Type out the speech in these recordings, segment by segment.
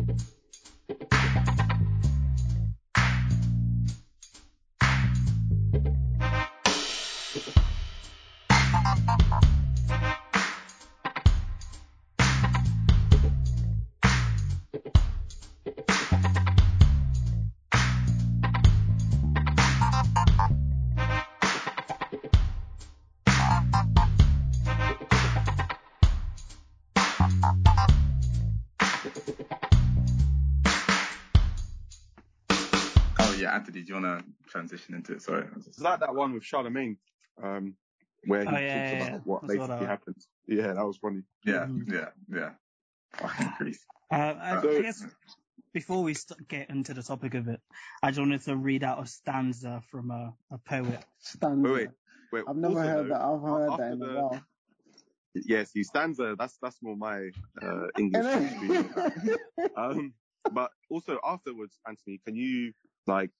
Oh yeah, Anthony, do you want to transition into it? Sorry. It's like that one with Charlemagne, um, where he Oh, talks yeah, yeah, about yeah. what I saw basically that. happens. Yeah, that was funny. Yeah, Mhm. yeah, yeah. Fucking Greece. Uh, I, I guess before we st- get into the topic of it, I just wanted to read out a stanza from a, a poet. Stanza. Wait, wait, wait. I've never heard though, that. I've heard after that in the- a while. Yeah, see, stanza, that's, that's more my, uh, English speaking. Um, but also afterwards, Anthony, can you, like,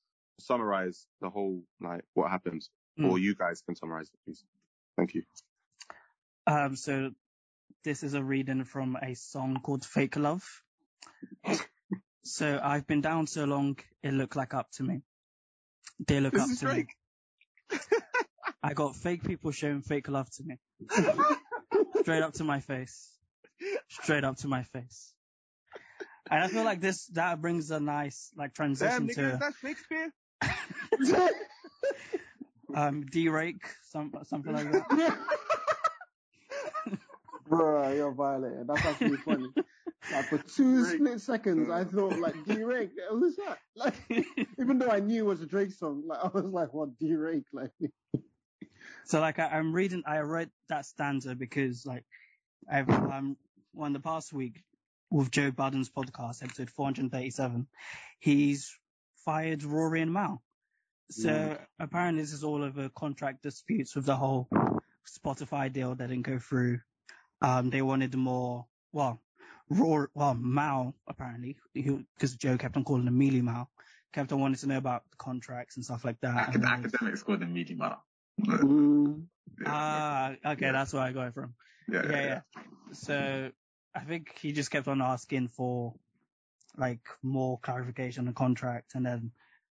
summarize the whole, like, what happens? Mm. Or you guys can summarize it, please. Thank you. Um, so this is a reading from a song called Fake Love. so I've been down so long, it looked like up to me. They look This up to Drake. me. I got fake people showing fake love to me. Straight up to my face. Straight up to my face. And I feel like this, that brings a nice, like, Damn, transition nigga, to, is that Shakespeare? um, D-Rake, some, something like that. Bro, you're violating. That's actually funny. Like for two Drake. split seconds, I thought like D-Rake. What was that? Like, even though I knew it was a Drake song, like I was like, what D-Rake? Like, So like I, I'm reading, I read that stanza because like I've um on the past week with Joe Budden's podcast, episode 437, he's fired Rory and Mal. So Mm. apparently this is all over contract disputes with the whole Spotify deal that didn't go through. Um, they wanted more, well, Rory, well, Mal apparently, because Joe kept on calling him Mealy Mal, kept on wanting to know about the contracts and stuff like that. Acad- And then- academics called them meaty man. mm, Ah, okay, Yeah. that's where I got it from. yeah, yeah, yeah. So I think he just kept on asking for like more clarification on the contract, and then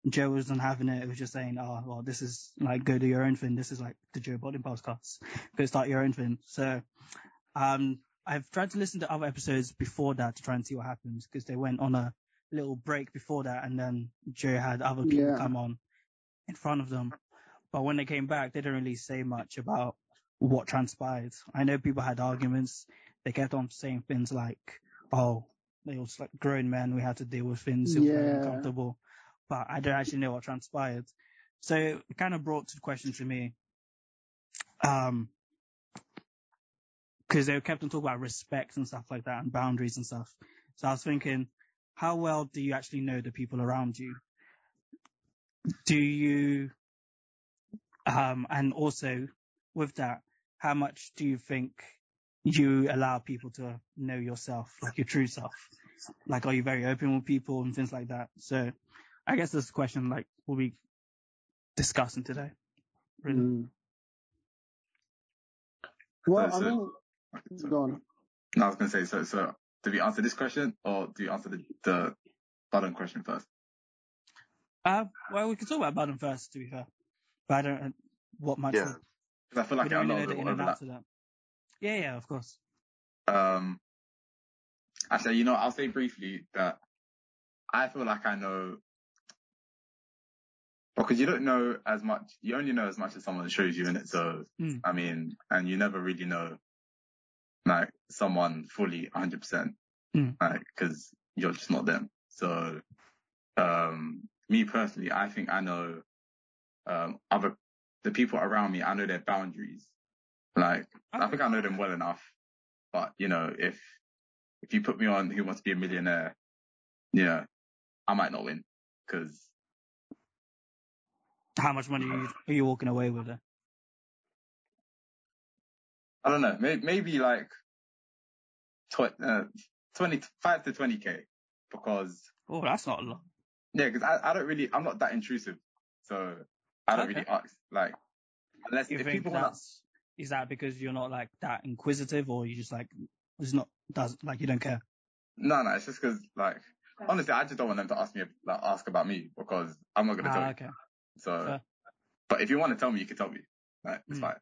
Joe wasn't having it. It was just saying, "Oh, well, this is like go do your own thing. This is like the Joe Budden podcast. Go start your own thing." So, um, I've tried to listen to other episodes before that to try and see what happens because they went on a little break before that, and then Joe had other people Yeah. come on in front of them. But when they came back, they didn't really say much about what transpired. I know people had arguments. They kept on saying things like, "Oh, they was like grown men. We had to deal with things. It was very uncomfortable." But I don't actually know what transpired. So it kind of brought to the question to me, um, because they kept on talking about respect and stuff like that and boundaries and stuff. So I was thinking, how well do you actually know the people around you? Do you, um, and also with that, how much do you think you allow people to know yourself, like your true self? Like, are you very open with people and things like that? So I guess this is a question like we'll be discussing today. Really. mm. Well, So- I so- mean, go on. No, I was gonna say so. So, do we answer this question or do you answer the the Budden question first? Uh, well, we can talk about Budden first, to be fair. But I don't know what much. Yeah. Because I feel like we like don't a really lot know of the in and overlap. outs of that. Yeah, yeah, of course. Um, actually, you know, I'll say briefly that I feel like I know because you don't know as much. You only know as much as someone shows you in it. So, Mm. I mean, and you never really know like someone fully 100 percent, Mm. like because you're just not them. So, um, me personally, I think I know um other the people around me. I know their boundaries. Like, I think I know them well enough. But you know, if if you put me on Who Wants to Be a Millionaire, you know, I might not win because How much money are you, are you walking away with? It? I don't know, maybe, maybe like tw- uh, 25 to 20k because Oh, that's not a lot. yeah, because I, I don't really, I'm not that intrusive, so I don't Okay. really ask like unless You if think people want is that because you're not like that inquisitive, or you just like it's not does like you don't care? No, no, it's just because like honestly, I just don't want them to ask me like ask about me because I'm not gonna tell Ah, you. okay. So, Fair. but if you want to tell me, you can tell me. Like it's Mm. fine.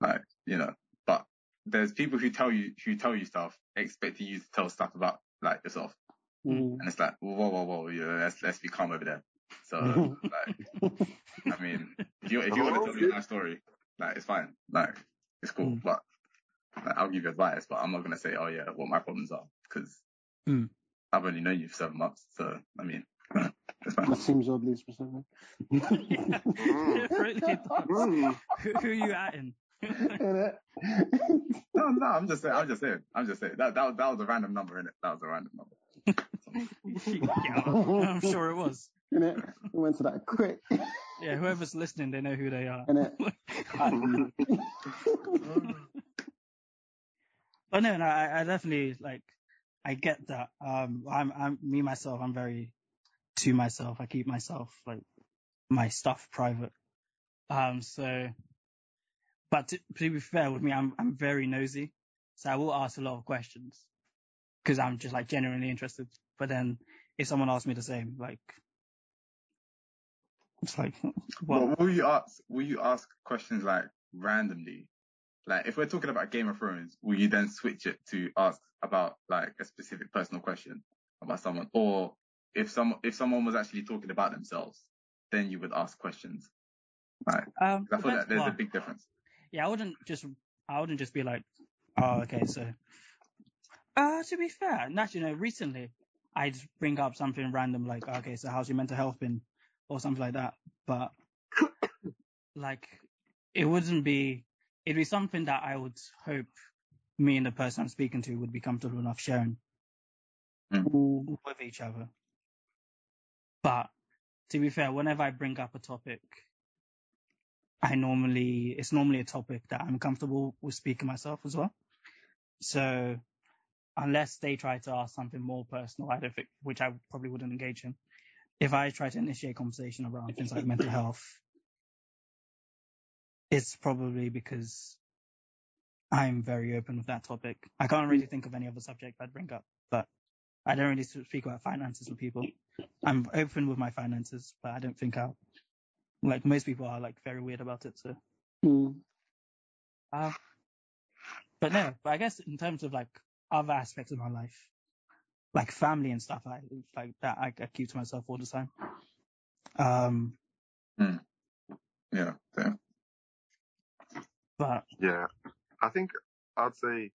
Like you know, but there's people who tell you who tell you stuff expecting you to tell stuff about like yourself, Mm. and it's like whoa whoa whoa, you know, let's let's be calm over there. So like, I mean, if you if you want to tell me my story, like it's fine, like it's cool, Mm. but like, I'll give you advice, but I'm not gonna say oh yeah what my problems are because Mm. I've only known you for seven months, so I mean, it's fine. That seems oddly specific. Yeah, it really. Mm. Who, who are you at in? Innit? No, no, I'm just saying. I'm just saying. I'm just saying. That that was that was a random number in it. That was a random number. yeah, I'm sure it was. Innit? We went to that quick. Yeah, whoever's listening, they know who they are. Innit? But no, no, I, I definitely like, I get that. Um, I'm, I'm me myself. I'm very to myself. I keep myself like my stuff private. Um, so, but to, to be fair with me, I'm, I'm very nosy. So I will ask a lot of questions because I'm just like genuinely interested. But then if someone asks me the same, like, it's like, Well, well, will you ask? Will you ask questions like randomly? Like, if we're talking about Game of Thrones, will you then switch it to ask about like a specific personal question about someone, or if some if someone was actually talking about themselves, then you would ask questions? Like, um, I feel like there's well, a big difference. yeah, I wouldn't just, I wouldn't just be like, oh, okay, so, uh, to be fair, naturally, you know, recently, I'd bring up something random like, okay, so how's your mental health been? Or something like that. But, like, it wouldn't be, it'd be something that I would hope me and the person I'm speaking to would be comfortable enough sharing Mm. with each other. But to be fair, whenever I bring up a topic, I normally, it's normally a topic that I'm comfortable with speaking myself as well. So unless they try to ask something more personal, I don't think, which I probably wouldn't engage in. If I try to initiate conversation around things like mental health, it's probably because I'm very open with that topic. I can't really think of any other subject I'd bring up, but I don't really speak about finances with people. I'm open with my finances, but I don't think I'll, like most people are like very weird about it. So, Mm. uh, but no, but I guess in terms of like other aspects of my life, like family and stuff, I like that I, I keep to myself all the time. Um, Yeah, yeah. but Yeah, I think I'd say,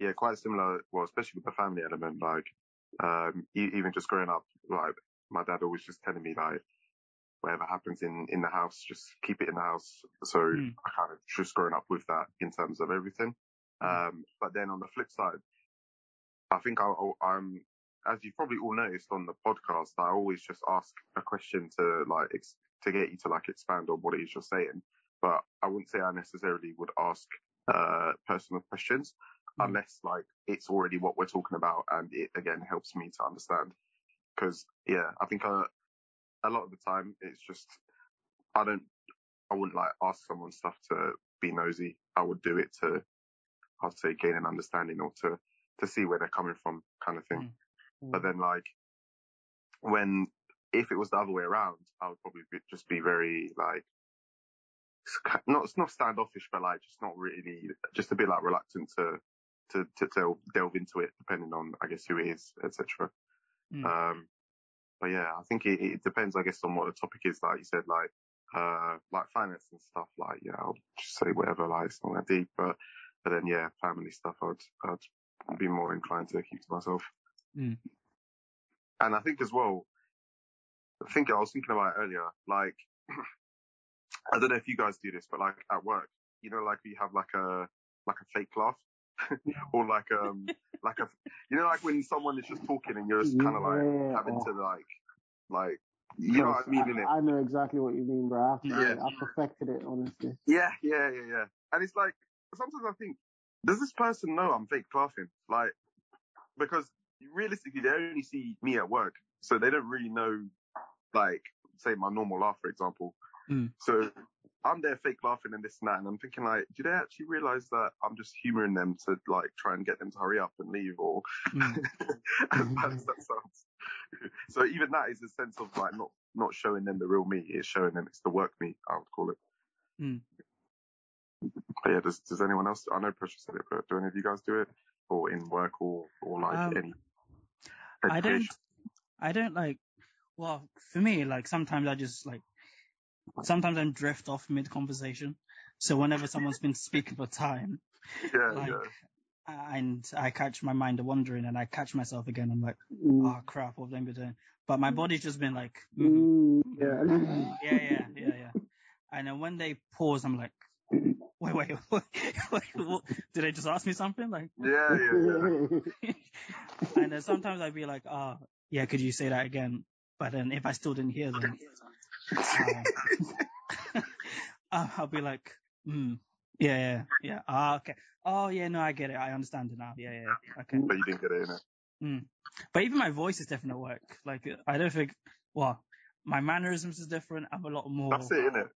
yeah, quite similar. Well, especially with the family element, like, um, e- even just growing up, like, my dad always just telling me, like, whatever happens in, in the house, just keep it in the house. So Mm. I kind of just growing up with that in terms of everything. Um, but then on the flip side, I think I, I'm, as you've probably all noticed on the podcast, I always just ask a question to like, ex- to get you to like expand on what it is you're saying. But I wouldn't say I necessarily would ask, uh, personal questions Mm. unless like it's already what we're talking about and it again helps me to understand. Cause yeah, I think, uh, a lot of the time it's just, I don't, I wouldn't like ask someone stuff to be nosy. I would do it to, I'd say gain an understanding or to, to see where they're coming from kind of thing. But then like when, if it was the other way around, I would probably be, just be very like, not, it's not standoffish, but like just not really, just a bit like reluctant to, to, to delve, delve into it depending on, I guess, who it is, etc. Mm. Um, but yeah, I think it, it depends, I guess, on what the topic is. Like you said, like, uh, like finance and stuff, like, yeah, I'll just say whatever, like, it's not that deep, but, but then yeah, family stuff, I'd, I'd be more inclined to keep to myself. Mm. And I think as well, I think I was thinking about it earlier, like, I don't know if you guys do this, but like at work, you know, like you have like a, like a fake laugh or like, um, like a, you know, like when someone is just talking and you're just kind of like Yeah, having to like, like, you know what I mean, innit? I, know exactly what you mean, bro. I've, Yeah. I perfected it, honestly. Yeah, yeah, yeah, yeah. And it's like, sometimes I think, does this person know I'm fake laughing? Like, because realistically, they only see me at work. So they don't really know, like, say my normal laugh, for example. Mm. So I'm there fake laughing and this and that. And I'm thinking like, do they actually realize that I'm just humoring them to like try and get them to hurry up and leave or Mm. as bad as that sounds? so even that is a sense of like not not showing them the real me. It's showing them it's the work me. I would call it. Mm. But yeah, does does anyone else? I know Precious said it, but do any of you guys do it, or in work, or or like Um, any? I don't. I don't like, well, for me, like sometimes I just like, sometimes I drift off mid conversation. So whenever someone's been speaking for time Yeah, like, yeah. and I catch my mind wandering and I catch myself again, I'm like, Mm. oh crap, what have I been doing? But my body's just been like, mhm, Mm, yeah. yeah, yeah, yeah, yeah. And then when they pause, I'm like, wait, wait, wait, wait, what? did they just ask me something? Like, Yeah, yeah, yeah. and then sometimes I'd be like, oh, yeah, could you say that again? But then if I still didn't hear them, um, I'll I'll be like, hmm, yeah, yeah, yeah, ah, okay. Oh, yeah, no, I get it. I understand it now. Yeah, yeah, yeah. okay. But you didn't get it in it. Mm. But even my voice is different at work. Like, I don't think, well, my mannerisms is different. I'm a lot more. That's it, innit?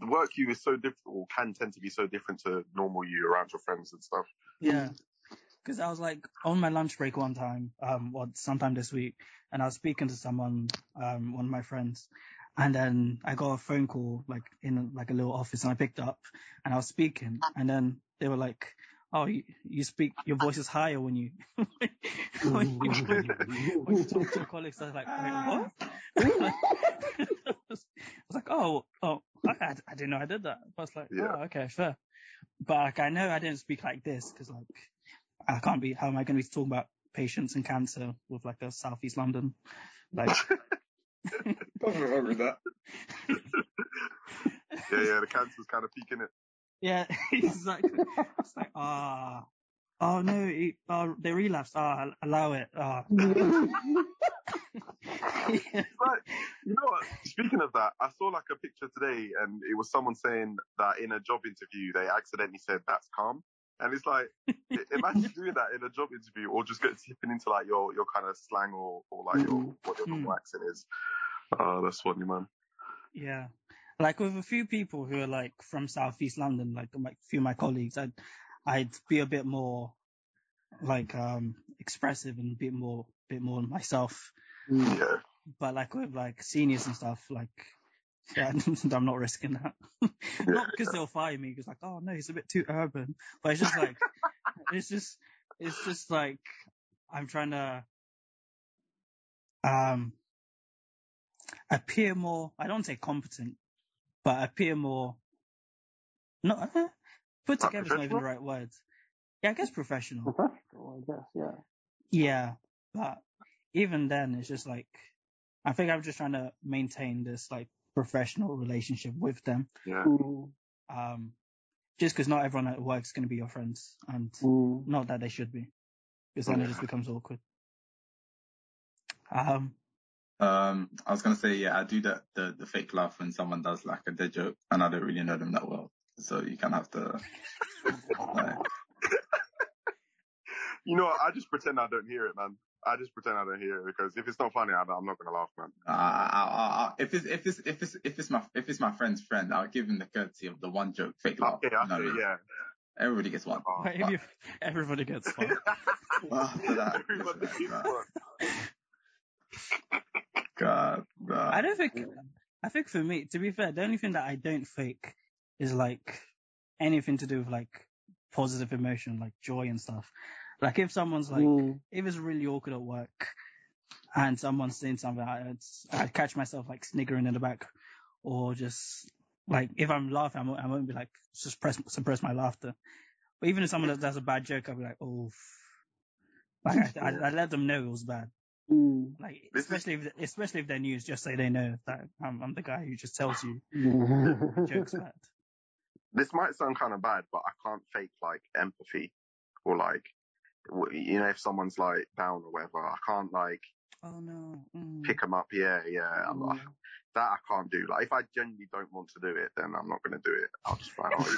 The work you is so different, or can tend to be so different to normal you around your friends and stuff. Yeah. Because I was like on my lunch break one time, um, well, sometime this week, and I was speaking to someone, um, one of my friends, and then I got a phone call like in like a little office, and I picked up, and I was speaking, and then they were like, "Oh, you, you speak, your voice is higher when you when you, when you, talk to your colleagues." I was like, Wait, what? Ah. I was like, "Oh, oh, I, I didn't know I did that." I was like, Yeah. "Oh, okay, fair." But like, I know I didn't speak like this because like I can't be. How am I going to be talking about patients and cancer with like a southeast London? Like, Nothing wrong with that. Yeah, yeah, the cancer's kind of peaking it. yeah, exactly. It's like ah, oh no, it, oh, they relapsed. Ah, allow it. Ah, yeah. But you know what? Speaking of that, I saw like a picture today, and it was someone saying that in a job interview they accidentally said that's calm, and it's like imagine doing that in a job interview, or just get tipping into like your your kind of slang or or like your what your normal Mm. accent is. Oh, that's funny, man. Yeah. Like with a few people who are like from Southeast London, like a few of my colleagues, I'd, I'd be a bit more like, um, expressive and a bit more, bit more myself. Mm. Yeah, But like with like seniors and stuff, like, yeah, I'm not risking that. not because they'll fire me, because like, oh no, he's a bit too urban. But it's just like, it's just, it's just like, I'm trying to, um, appear more, I don't say competent, but appear more, not, eh, put together is not even the right word. Yeah, I guess professional. Professional, I guess, yeah. Yeah, but even then, it's just like, I think I'm just trying to maintain this like professional relationship with them. yeah. Mm. Um, just because not everyone at work is going to be your friends, and Mm. not that they should be, because then it just becomes awkward. Um, Um, I was gonna say, yeah, I do that the, the fake laugh when someone does like a dead joke, and I don't really know them that well, so you kind of have to. Like, You know, what? I just pretend I don't hear it, man. I just pretend I don't hear it because if it's not funny, I, I'm not gonna laugh, man. I, I, I, I, if it's if it's if it's if it's my if it's my friend's friend, I'll give him the courtesy of the one joke fake laugh. Okay, You know I what I yeah. Everybody gets one. Oh, if you, everybody gets one. After that, Everybody gets one. God, no. I don't think. I think for me, to be fair, the only thing that I don't fake is like anything to do with like positive emotion, like joy and stuff. Like if someone's like, Mm. if it's really awkward at work and someone's saying something, I, I catch myself like sniggering in the back or just like if I'm laughing, I won't, I won't be like suppress suppress my laughter. But even if someone does- does a bad joke, I'll be like, oh, like I, I, I let them know it was bad. Mm. Like especially if especially if they're news, just say they know that I'm, I'm the guy who just tells you jokes bad. This might sound kind of bad, but I can't fake like empathy or like, you know, if someone's like down or whatever, I can't like Oh no. Mm. pick them up. Yeah, yeah. I'm, Mm. that I can't do. Like, if I genuinely don't want to do it, then I'm not going to do it. I'll just, like, oh,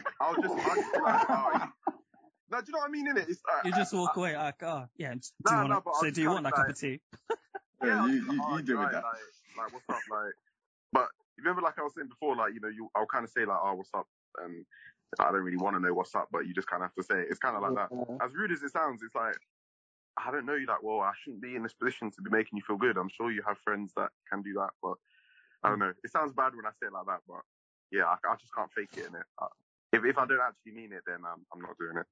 I'll just, I'll just be like, oh, no, do you know what I mean? In it, like, You just walk away like, oh yeah. Do No, you want? no, but so do you want that like- cup of tea? yeah, Yeah, I'll you, you, oh, you do right, with that. Like, like, what's up? Like, but you remember, like I was saying before, like, you know, you, I'll kind of say like, oh, what's up? And I don't really want to know what's up, but you just kind of have to say it. It's kind of like that. As rude as it sounds, it's like, I don't know you that well. I shouldn't be in this position to be making you feel good. I'm sure you have friends that can do that, but I don't know. It sounds bad when I say it like that, but yeah, I, I just can't fake it in it. Uh, if if I don't actually mean it, then I'm I'm not doing it.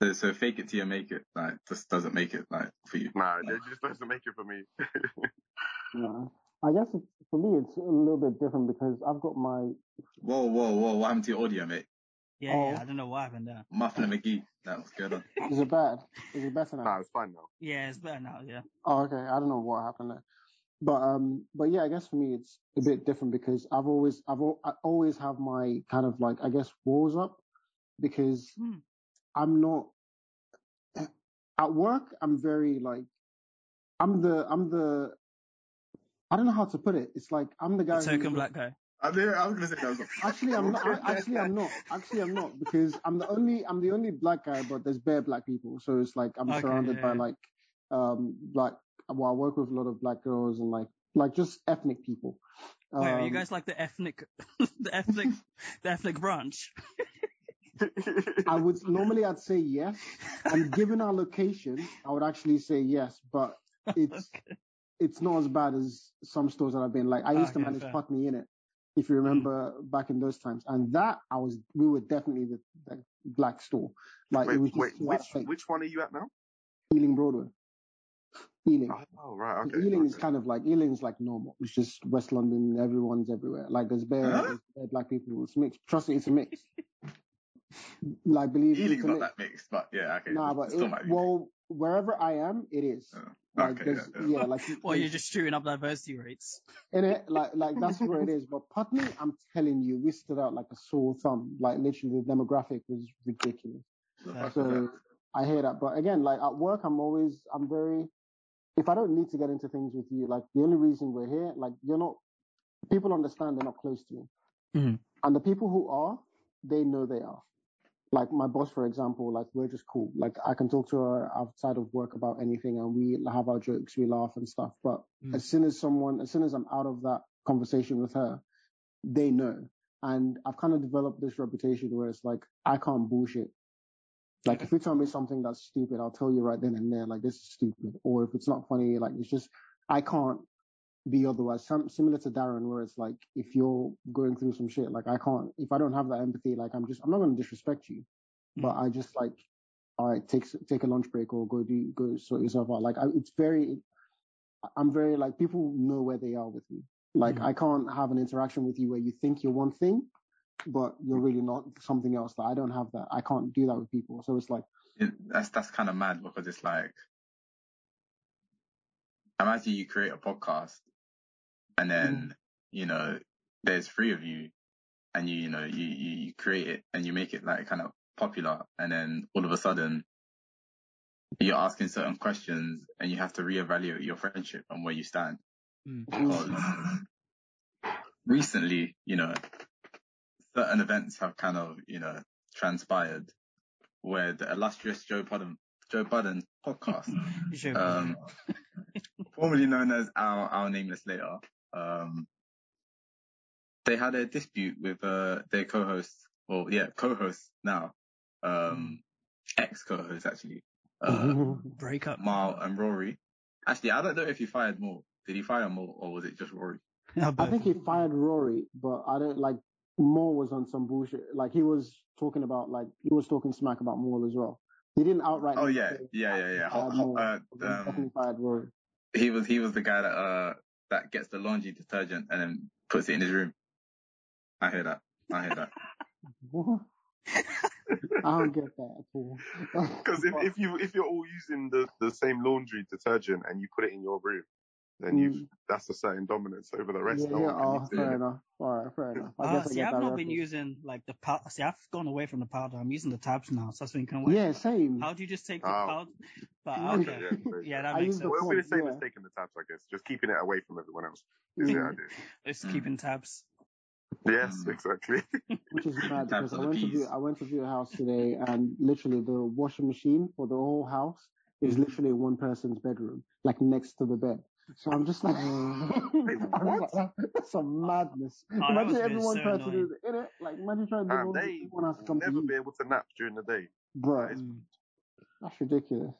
So, so fake it till you make it. Like, just doesn't make it like for you. Nah, it just doesn't make it for me. Yeah. I guess it's, for me, it's a little bit different because I've got my. Whoa, whoa, whoa! What happened to your audio, mate? Yeah, Oh. yeah. I don't know what happened there. Muffin McGee. That was good. On. Is it bad? Is it better now? nah, it's fine now. Yeah, it's better now. Yeah. Oh, okay. I don't know what happened there, but um, but yeah, I guess for me it's a bit different because I've always I've al- I always have my kind of like I guess walls up because Hmm. I'm not at work. I'm very like I'm the I'm the I don't know how to put it. It's like I'm the guy. The who- token black guy. I, knew- I was gonna say that was. Actually, I'm not. I- Actually, I'm not. Actually, I'm not because I'm the only. I'm the only black guy, but there's bare black people. So it's like I'm Okay, surrounded yeah, by like, um, black. Well, I work with a lot of black girls and like, like just ethnic people. Wait, are you Um, guys like the ethnic, the ethnic, the ethnic branch? I would normally I'd say yes, and given our location, I would actually say yes, but it's it's not as bad as some stores that I've been. Like I used to manage fair. Putney in it, if you mm. remember back in those times, and that I was we were definitely the, the black store. Like wait, it was just wait, which which one are you at now? Ealing Broadway. Ealing. Oh, right, okay. Ealing is kind of like Ealing is like normal. It's just West London. Everyone's everywhere. Like there's bare, Huh? there's bare black people. It's mixed. Trust me, it's a mix. like believe me, Ealing's it's a not mix. that mixed, but yeah, okay. Nah, it's but it, well, wherever I am, it is. Oh, Like okay, there's, yeah, yeah. yeah, like Well, you're just shooting up diversity rates. in it, like like that's where it is. But Putney, I'm telling you, we stood out like a sore thumb. Like literally, the demographic was ridiculous. Yeah. So I hear that, but again, like at work, I'm always, I'm very. If I don't need to get into things with you, like the only reason we're here, like you're not. People understand they're not close to me, Mhm. and the people who are, they know they are. Like my boss, for example, like we're just cool. Like I can talk to her outside of work about anything, and we have our jokes, we laugh and stuff. But Mm. as soon as someone, as soon as I'm out of that conversation with her, they know. And I've kind of developed this reputation where it's like I can't bullshit. Like if you tell me something that's stupid, I'll tell you right then and there, like this is stupid. Or if it's not funny, like it's just I can't be otherwise. Some, similar to Darren, where it's like if you're going through some shit, like I can't. If I don't have that empathy, like I'm just I'm not going to disrespect you, but I just like all right, take take a lunch break or go do go sort yourself out. Like I, it's very, I'm very like people know where they are with me. Like Mhm. I can't have an interaction with you where you think you're one thing, but you're really not something else. Like I don't have that. I can't do that with people. So it's like it, that's that's kind of mad because it's like imagine you create a podcast and then you know there's three of you and you you know you, you you create it and you make it like kind of popular and then all of a sudden you're asking certain questions and you have to reevaluate your friendship and where you stand. Because recently you know certain events have kind of you know transpired where the illustrious Joe Budden Joe Budden podcast um, formerly known as our, our nameless later, um, they had a dispute with uh, their co-host, well, yeah, co-host now, um, ex-co-host actually, uh, break up. Mal and Rory. Actually, I don't know if he fired more. Did he fire more, or was it just Rory? I think he fired Rory, but I don't like Moore was on some bullshit. Like he was talking about like he was talking smack about Moore as well. He didn't outright. Oh yeah, say yeah, yeah, yeah. he Ho- ho- uh, but he um, fired Rory. he was he was the guy that uh that gets the laundry detergent and then puts it in his room. I hear that. I hear that. What? I don't get that at all. Because if, if you if you're all using the, the same laundry detergent and you put it in your room, then you Mm. that's a certain dominance over the rest. yeah, No yeah, oh, use it. fair enough. All right, fair enough. I guess I see, I've that not been using like the powder. See, I've gone away from the powder. I'm using the tabs now. So that's when you can. Wait. Yeah, same. How do you just take the Oh. powder? But Yeah, okay. yeah, yeah. Yeah, that I makes sense. the Well, it'll be the same Yeah. as taking the tabs, I guess. Just keeping it away from everyone else is the Mm. idea. It's Mm. keeping tabs. Yes, Mm. exactly. which is mad because I went to view. I went to view a house today and literally the washing machine for the whole house is literally one person's bedroom, like next to the bed. So I'm just like, what? That's some madness. Oh, imagine must everyone so trying to do it. innit? Like imagine trying to do Um, all everyone has to come to never you. be able to nap during the day. Bro, That is- Mm. that's ridiculous.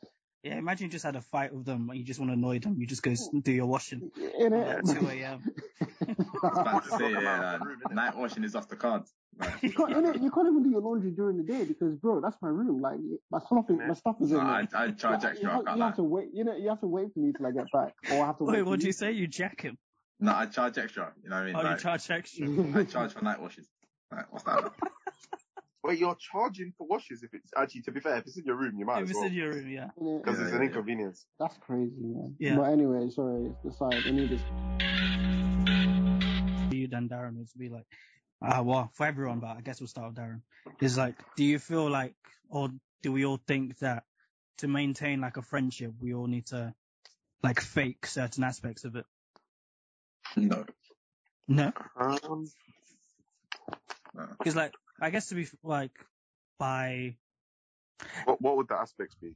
Yeah, imagine you just had a fight with them and you just want to annoy them. You just go do your washing In at it. 2 a.m. I was about to say, yeah, like, night washing is off the cards. Like, You can't, innit? you can't even do your laundry during the day because, bro, that's my room. Like, my stuff is, my stuff is in no, there. I, I charge You extra. I have, you have to wait. You know, you have to wait for me till I get back, or I have to wait. Wait, what do you say? You jack him? No, I charge extra. You know what I mean? Oh, you charge extra. I charge for night washes. Like, what's that? About? Wait, you're charging for washes if it's actually, to be fair, if it's in your room, you might If as it's in your room, yeah. Because Yeah, it's yeah, an yeah. inconvenience. That's crazy, man. Yeah. But anyway, sorry, it's the side. I need this. You then Darren would be like, uh, well, for everyone, but I guess we'll start with Darren. Is like, do you feel like, or do we all think that to maintain like a friendship, we all need to like fake certain aspects of it? No. No, Um, no. because like, I guess to be like, by what, what would the aspects be?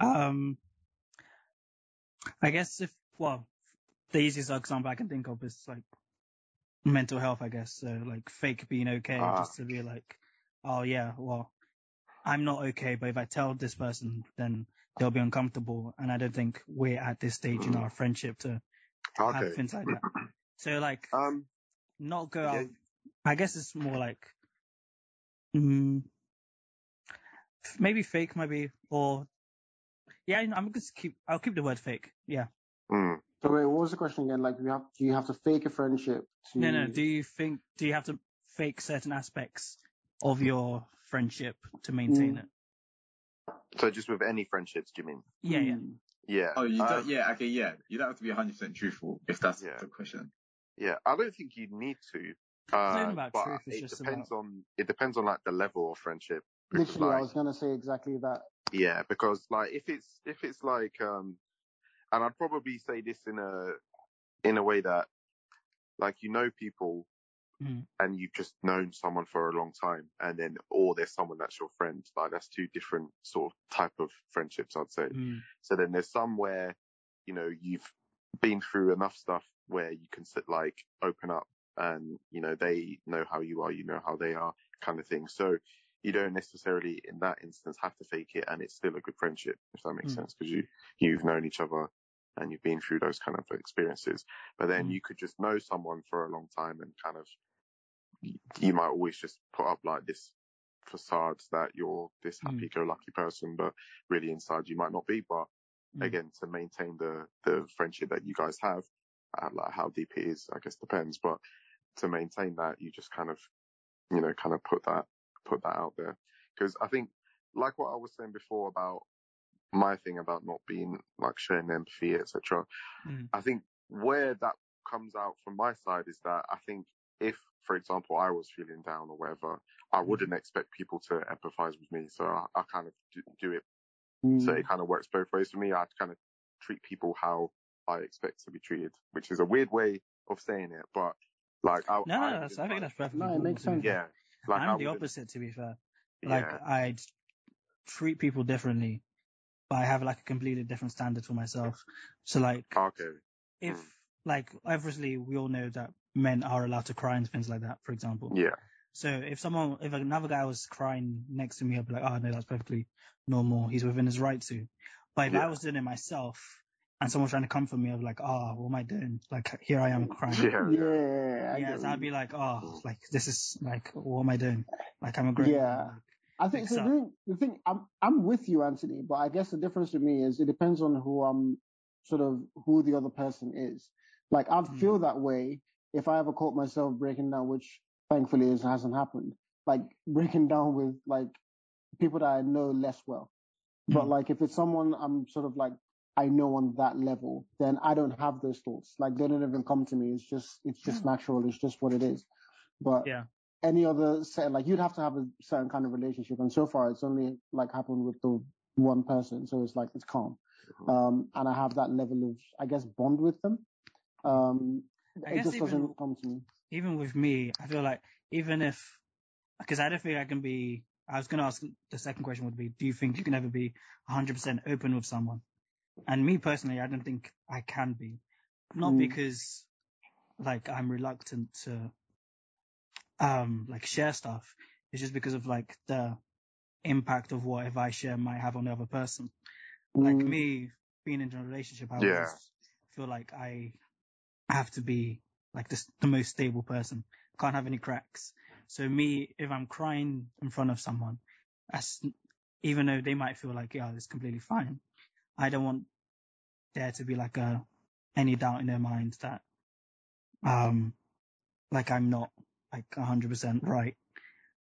Um, I guess if well, the easiest example I can think of is like mental health. I guess so, like fake being okay, Ah. just to be like, oh yeah, well, I'm not okay, but if I tell this person, then they'll be uncomfortable, and I don't think we're at this stage in our friendship to have Okay. things like that. So like, Um, not go out. I guess it's more like, mm, maybe fake, maybe or yeah. I'm just keep. I'll keep the word fake. Yeah. mm, So wait, what was the question again? Like, you have do you have to fake a friendship to? No, no. Do you think? Do you have to fake certain aspects of your friendship to maintain Mm. it? so just with any friendships, do you mean? Yeah, yeah. Hmm. Yeah. Oh, you don't, um, yeah, okay, yeah. You don't have to be 100% truthful if that's Yeah. the question. Yeah, I don't think you need to. Uh, about but truth, it just depends about- on it depends on like the level of friendship. Because, Literally, I was gonna say exactly that. Yeah, because like if it's if it's like um, and I'd probably say this in a in a way that like you know people Mhm. and you've just known someone for a long time, and then or there's someone that's your friend. Like that's two different sort of type of friendships, I'd say. Mm. So then there's some where, you know, you've been through enough stuff where you can sit like open up and, you know, they know how you are, you know how they are kind of thing. So you don't necessarily in that instance have to fake it and it's still a good friendship, if that makes Mm. sense, because you, you've known each other and you've been through those kind of experiences. But then Mm. you could just know someone for a long time and kind of, you might always just put up like this facade that you're this Mm. happy-go-lucky person, but really inside you might not be. But Mm. again, to maintain the the friendship that you guys have, uh, like how deep it is, I guess depends. But to maintain that, you just kind of, you know, kind of put that put that out there because I think, like what I was saying before about my thing about not being like showing empathy, etc. Mm. I think where that comes out from my side is that I think if, for example, I was feeling down or whatever, I wouldn't expect people to empathize with me. So I, I kind of do, do it. Hmm. So it kind of works both ways for me. I kind of treat people how I expect to be treated, which is a weird way of saying it, but like, I, No, I that's, I wouldn't, think that's perfectly No, it makes sense. yeah. Like I I'm the opposite, to be fair. Like yeah. I treat people differently, but I have like a completely different standard for myself. So like, Okay. if Mm. like obviously we all know that men are allowed to cry and things like that, for example. Yeah. So if someone, if another guy was crying next to me, I'd be like, oh no, that's perfectly normal. He's within his right to. But if Yeah. I was doing it myself and someone's trying to comfort me, I'd be like, oh, what am I doing? Like here I am crying. Yeah. Yeah, Yeah. so I'd be like, oh, like this is like, what am I doing? Like I'm a great. Yeah. I think so the thing, the thing I'm I'm with you, Anthony, but I guess the difference with me is it depends on who I'm sort of who the other person is. Like I'd Mm. feel that way if I ever caught myself breaking down, which thankfully is, hasn't happened. Like breaking down with like people that I know less well. But Mm. like if it's someone I'm sort of like I know on that level, then I don't have those thoughts. Like they don't even come to me. It's just it's just natural. It's just what it is. But Yeah. Any other set like you'd have to have a certain kind of relationship and so far it's only like happened with the one person so it's like it's calm Mm-hmm. um and i have that level of i guess bond with them um I it guess just even- doesn't come to me even with me, I feel like even if, because I don't think I can be, I was going to ask the second question would be, do you think you can ever be 100% open with someone? And me personally, I don't think I can be. Not Mm. because like I'm reluctant to, um, like share stuff. It's just because of like the impact of what if I share might have on the other person. Like Mm. me being in a relationship, I Yeah. always feel like I have to be like the, the most stable person. Can't have any cracks. So me, if I'm crying in front of someone, as, even though they might feel like, yeah, it's completely fine, I don't want there to be like a, any doubt in their mind that, um, like I'm not like 100% right.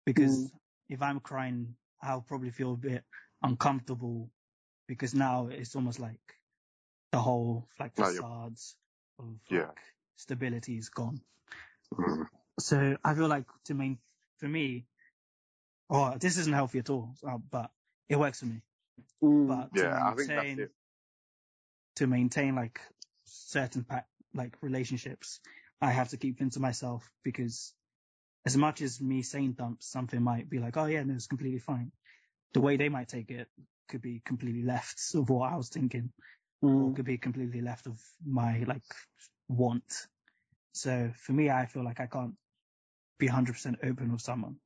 Because Mm. if I'm crying, I'll probably feel a bit uncomfortable because now it's almost like the whole like No, facades of Yeah. like stability is gone. Mm. So I feel like to main for me, oh, this isn't healthy at all, uh, but it works for me. Mm. But to Yeah, I think that's maintain it. to maintain like certain pa- like relationships, I have to keep things to myself because as much as me saying dump, something might be like, oh yeah, no, it's completely fine. The way they might take it could be completely left of what I was thinking, or Mm. could be completely left of my like want. So for me, I feel like I can't be 100% open with someone,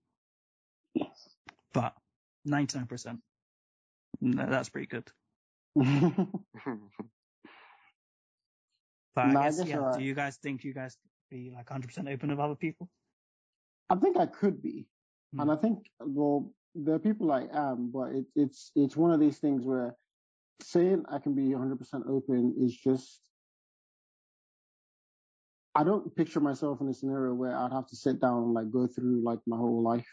but 99%, no, that's pretty good. But I guess, yeah, do you guys think you guys be like 100% open with other people? I think I could be, Hmm. and I think well, there are people I am, but it, it's it's one of these things where saying I can be 100% open is just. I don't picture myself in a scenario where I'd have to sit down and like go through like my whole life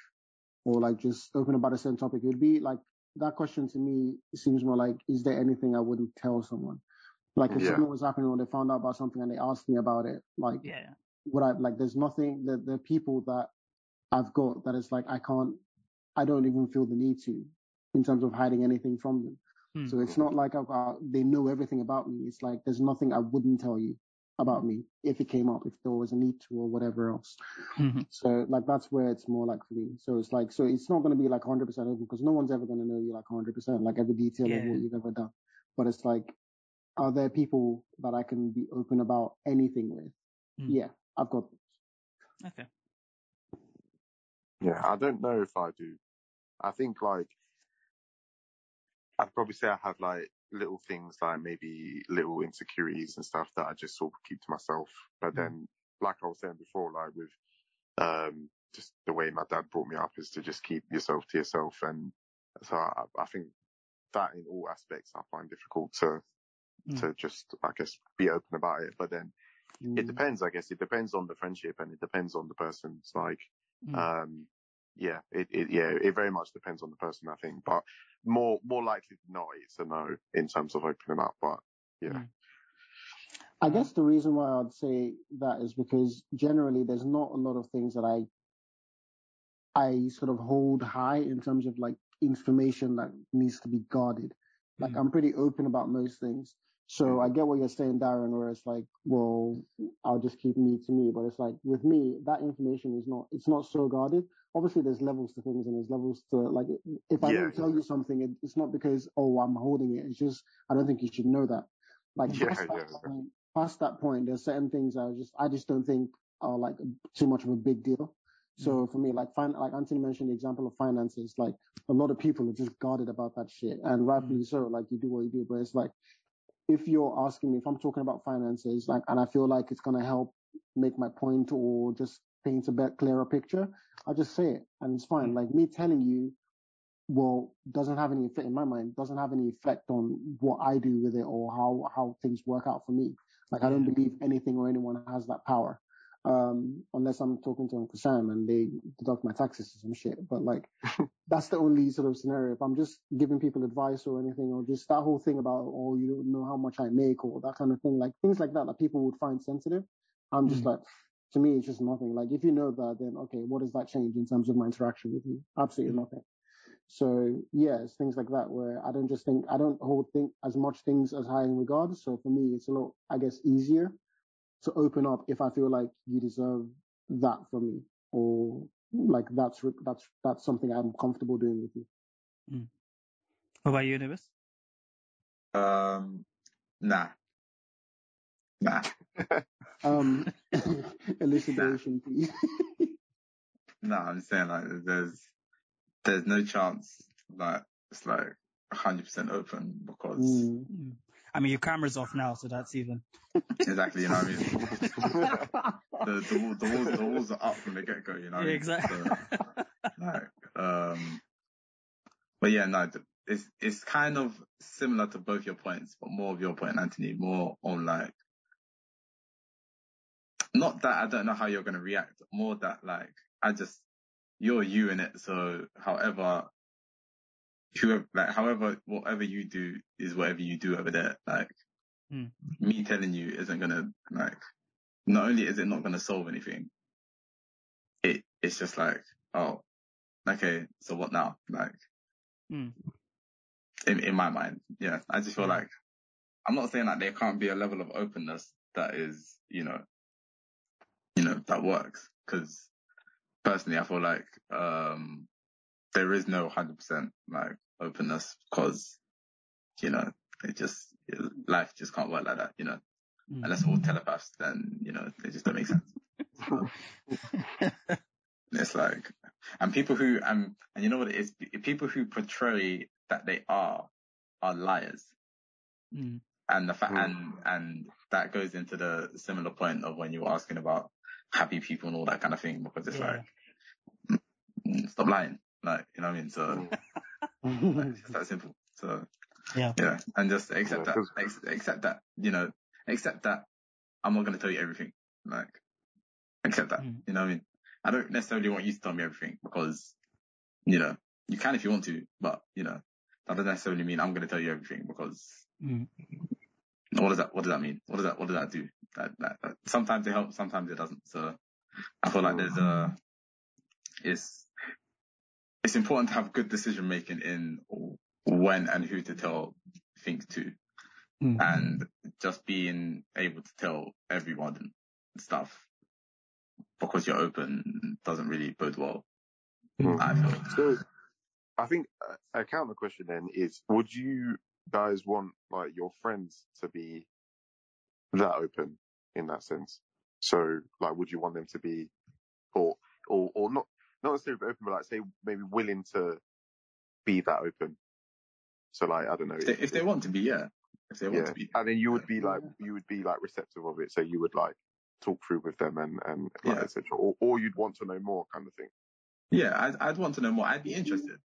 or like just open about a certain topic. It would be like that question to me seems more like, is there anything I wouldn't tell someone? Like if Yeah. something was happening or they found out about something and they asked me about it, like Yeah. what I like there's nothing the the people that I've got that it's like I can't I don't even feel the need to in terms of hiding anything from them. Hmm. So it's not like I've got, they know everything about me. It's like there's nothing I wouldn't tell you about me if it came up, if there was a need to or whatever else. Mhm. So like that's where it's more like for me. So it's like so it's not going to be like 100% open because no one's ever going to know you like 100%, like every detail of what you've ever done. But it's like, are there people that I can be open about anything with? Mm. Yeah, I've got. Okay. Yeah, I don't know if I do. I think like I'd probably say I have like little things like maybe little insecurities and stuff that I just sort of keep to myself. But Mm. then, like I was saying before, like with um just the way my dad brought me up is to just keep yourself to yourself, and so I, I think that in all aspects I find difficult to Mm. to just I guess be open about it. But then it Mm. depends, I guess. It depends on the friendship and it depends on the person's like Mm. um, yeah, it, it, yeah, it very much depends on the person, I think, but more, more likely than not, it's a no in terms of opening up, but yeah. Mm. I guess the reason why I'd say that is because generally there's not a lot of things that I I sort of hold high in terms of like information that needs to be guarded. Like Mm. I'm pretty open about most things. So I get what you're saying, Darren, where it's like, well, I'll just keep me to me. But it's like with me, that information is not it's not so guarded. Obviously there's levels to things and there's levels to like if I Yeah, don't tell you something, it, it's not because oh I'm holding it. It's just I don't think you should know that. Like Yeah, past, that point, past that point, there's certain things I just I just don't think are like too much of a big deal. So mm-hmm. for me, like fin- like Anthony mentioned the example of finances, like a lot of people are just guarded about that shit, and rightfully mm-hmm. so. Like you do what you do, but it's like if you're asking me if I'm talking about finances, like, and I feel like it's gonna help make my point or just paint a bit clearer picture, I'll just say it, and it's fine. Mm. Like me telling you, well, doesn't have any effect in my mind. Doesn't have any effect on what I do with it or how how things work out for me. Like I don't believe anything or anyone has that power um, unless I'm talking to Uncle Sam and they deduct my taxes or some shit. But like, that's the only sort of scenario. If I'm just giving people advice or anything, or just that whole thing about, oh, you don't know how much I make or that kind of thing, like things like that that people would find sensitive. I'm just Mm. like, to me, it's just nothing. Like, if you know that, then okay, what does that change in terms of my interaction with you? Absolutely Mm. nothing. So yeah, it's things like that where I don't just think I don't hold think as much things as high in regard. So for me, it's a lot, I guess, easier to open up if I feel like you deserve that from me, or like that's that's that's something I'm comfortable doing with you. What about you, Nibis? Um, nah. Nah. Um, elucidation, please. No, I'm saying like there's there's no chance like it's like 100% open because Mm. I mean, your camera's off now, so that's even. exactly, you know what I mean? The, the, wall- the, walls, the walls are up from the get go, you know Yeah, exactly. So, like, um, but yeah, no, it's, it's kind of similar to both your points, but more of your point, Anthony, more on like, not that I don't know how you're going to react, more that like, I just, you're you in it. So however, whoever, like, however, whatever you do is whatever you do over there. Like, Hmm. me telling you isn't to like, not only is it not to solve anything, it, it's just like, oh, okay, so what now? Like, Mm. in, in my mind, yeah, I just feel Yeah. like, I'm not saying that there can't be a level of openness that is, you know, you know, that works. Cause personally, I feel like, um, there is no 100% like openness cause, you know, it just, life just can't work like that, you know, Mm. unless all telepaths, then, you know, it just don't make sense. It's like, and people who, um, and you know what it is? People who portray that they are, are liars. Mm. And the fact, Mm. and, and that goes into the similar point of when you were asking about happy people and all that kind of thing, because it's Yeah. like, mm, stop lying. Like, you know what I mean? So, like, it's just that simple. So, Yeah. yeah. And just accept Yeah, that, ex- accept that, you know, accept that I'm not going to tell you everything. Like, accept that. Mm. You know what I mean? I don't necessarily want you to tell me everything because, you know, you can if you want to, but, you know, that doesn't necessarily mean I'm going to tell you everything because Mm. what does that, what does that mean? What does that, what does that do? That, that, that, sometimes it helps, sometimes it doesn't. So I feel like there's a, it's, it's important to have good decision making in when and who to tell things to Mm. and just being able to tell everyone stuff because you're open doesn't really bode well. Mm. I feel. So, I think a, a counter question then is: Would you guys want like your friends to be that open in that sense? So, like, would you want them to be, or or or not not necessarily open, but like say maybe willing to be that open? So, like, I don't know If they, if they want to be, yeah. If they want yeah, to be, and then you would be like you would be like receptive of it, so you would like talk through with them and and like Yeah. etc. Or or you'd want to know more kind of thing. yeah, I'd, I'd want to know more. I'd be interested.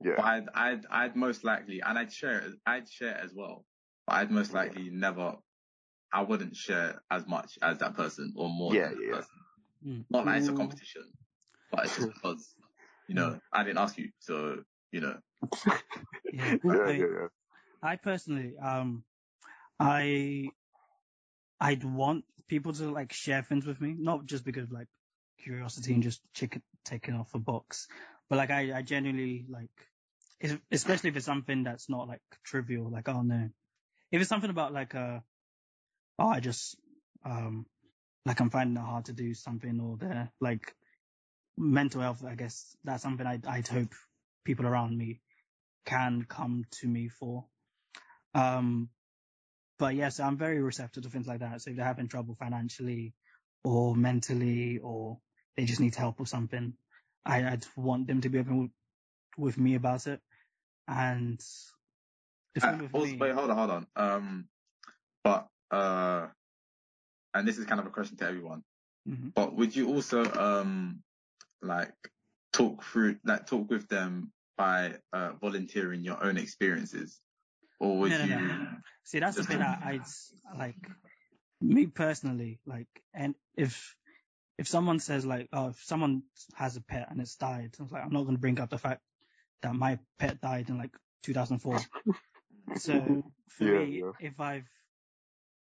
But Yeah, I'd, I'd, I'd most likely, and I'd share, it- I'd share as well. But I'd most Yeah. likely never, I wouldn't share as much as that person or more Yeah, than that yeah. person. Mm. Not that it's a Mm. competition, but it's just because, you know, I didn't ask you, so you know. Yeah. yeah, I- yeah, yeah. I personally, um, I, I'd want people to like share things with me, not just because of, like curiosity and just chicken taking off a box, but like I, I genuinely like, if- especially if it's something that's not like trivial, like oh no, if it's something about like uh, oh I just um, like I'm finding it hard to do something or the like mental health, I guess that's something I'd, I'd hope people around me can come to me for. Um, but yes, I'm very receptive to things like that. So if they're having trouble financially or mentally or they just need help or something, I, I'd want them to be open with, with me about it. And the thing Uh, also, me, wait, hold on, hold on. Um, but uh, and this is kind of a question to everyone. Mhm. But would you also um like talk through like talk with them by uh volunteering your own experiences, or would No, no, you? no. see, that's the thing bit I, I'd like, me personally, like, and if, if someone says like, oh, if someone has a pet and it's died, I was like, I'm not going to bring up the fact that my pet died in like 2004. So for Yeah, me, yeah. if I've,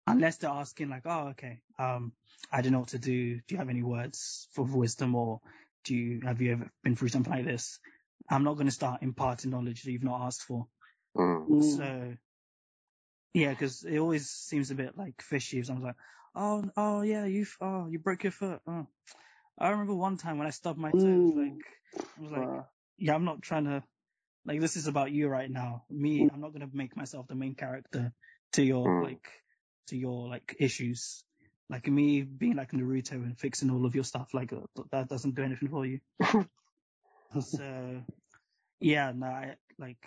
unless they're asking like, oh, okay, um, I don't know what to do. Do you have any words for wisdom or do you, have you ever been through something like this? I'm not going to start imparting knowledge that you've not asked for. Mm. Mm. So, yeah, because it always seems a bit like fishy if someone's like, oh, oh yeah, you, oh, you broke your foot. Oh. I remember one time when I stubbed my toe, Mm. like, I was like, Bruh. yeah, I'm not trying to, like, this is about you right now. Me, I'm not going to make myself the main character to your, Mm. like, to your, like, issues. Like, me being like Naruto and fixing all of your stuff, like, uh, that doesn't do anything for you. so, yeah, no, I, like,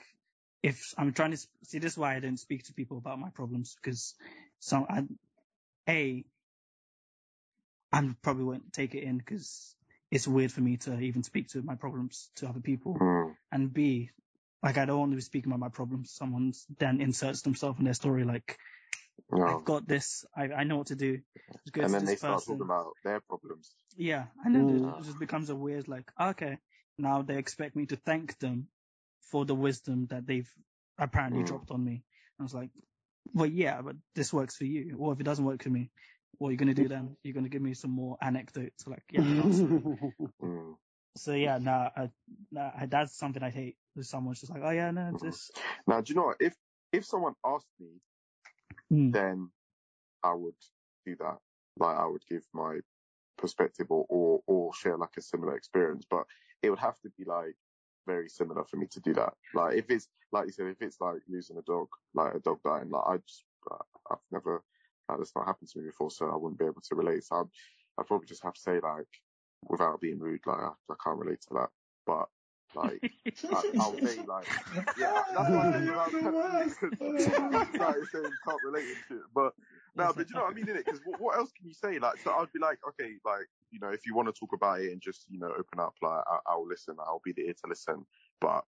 if I'm trying to see this is why I don't speak to people about my problems because some I, a I probably won't take it in because it's weird for me to even speak to my problems to other people. Mm. And B, like I don't want to be speaking about my problems. Someone then inserts themselves in their story like No. I've got this, I, I know what to do. Just go And to then they start person. talking about their problems. Yeah, and then Mm. it just becomes a weird like, okay, now they expect me to thank them for the wisdom that they've apparently Mm. dropped on me. I was like, well, yeah, but this works for you. Or if it doesn't work for me, what are you going to do then? You're going to give me some more anecdotes. Like, yeah, Mm. so yeah, nah, nah, that's something I hate. Someone's just like, oh yeah, no, Mhm. this, Now, do you know what? If if someone asked me, Mm. then I would do that. Like I would give my perspective or, or or share like a similar experience, but it would have to be like very similar for me to do that. Like if it's like you said, if it's like losing a dog, like a dog dying, like I just I've never like that's not happened to me before, so I wouldn't be able to relate. So I'd, I'd probably just have to say like without being rude, like I, I can't relate to that. But like I, I'll say like yeah, that's why I said without like you saying can't relate and shit. But no, but you know what I mean, innit? Because what, what else can you say? Like, so I'd be like, okay, like you know, if you want to talk about it and just you know open up, like I, I'll listen. I'll be there to listen. But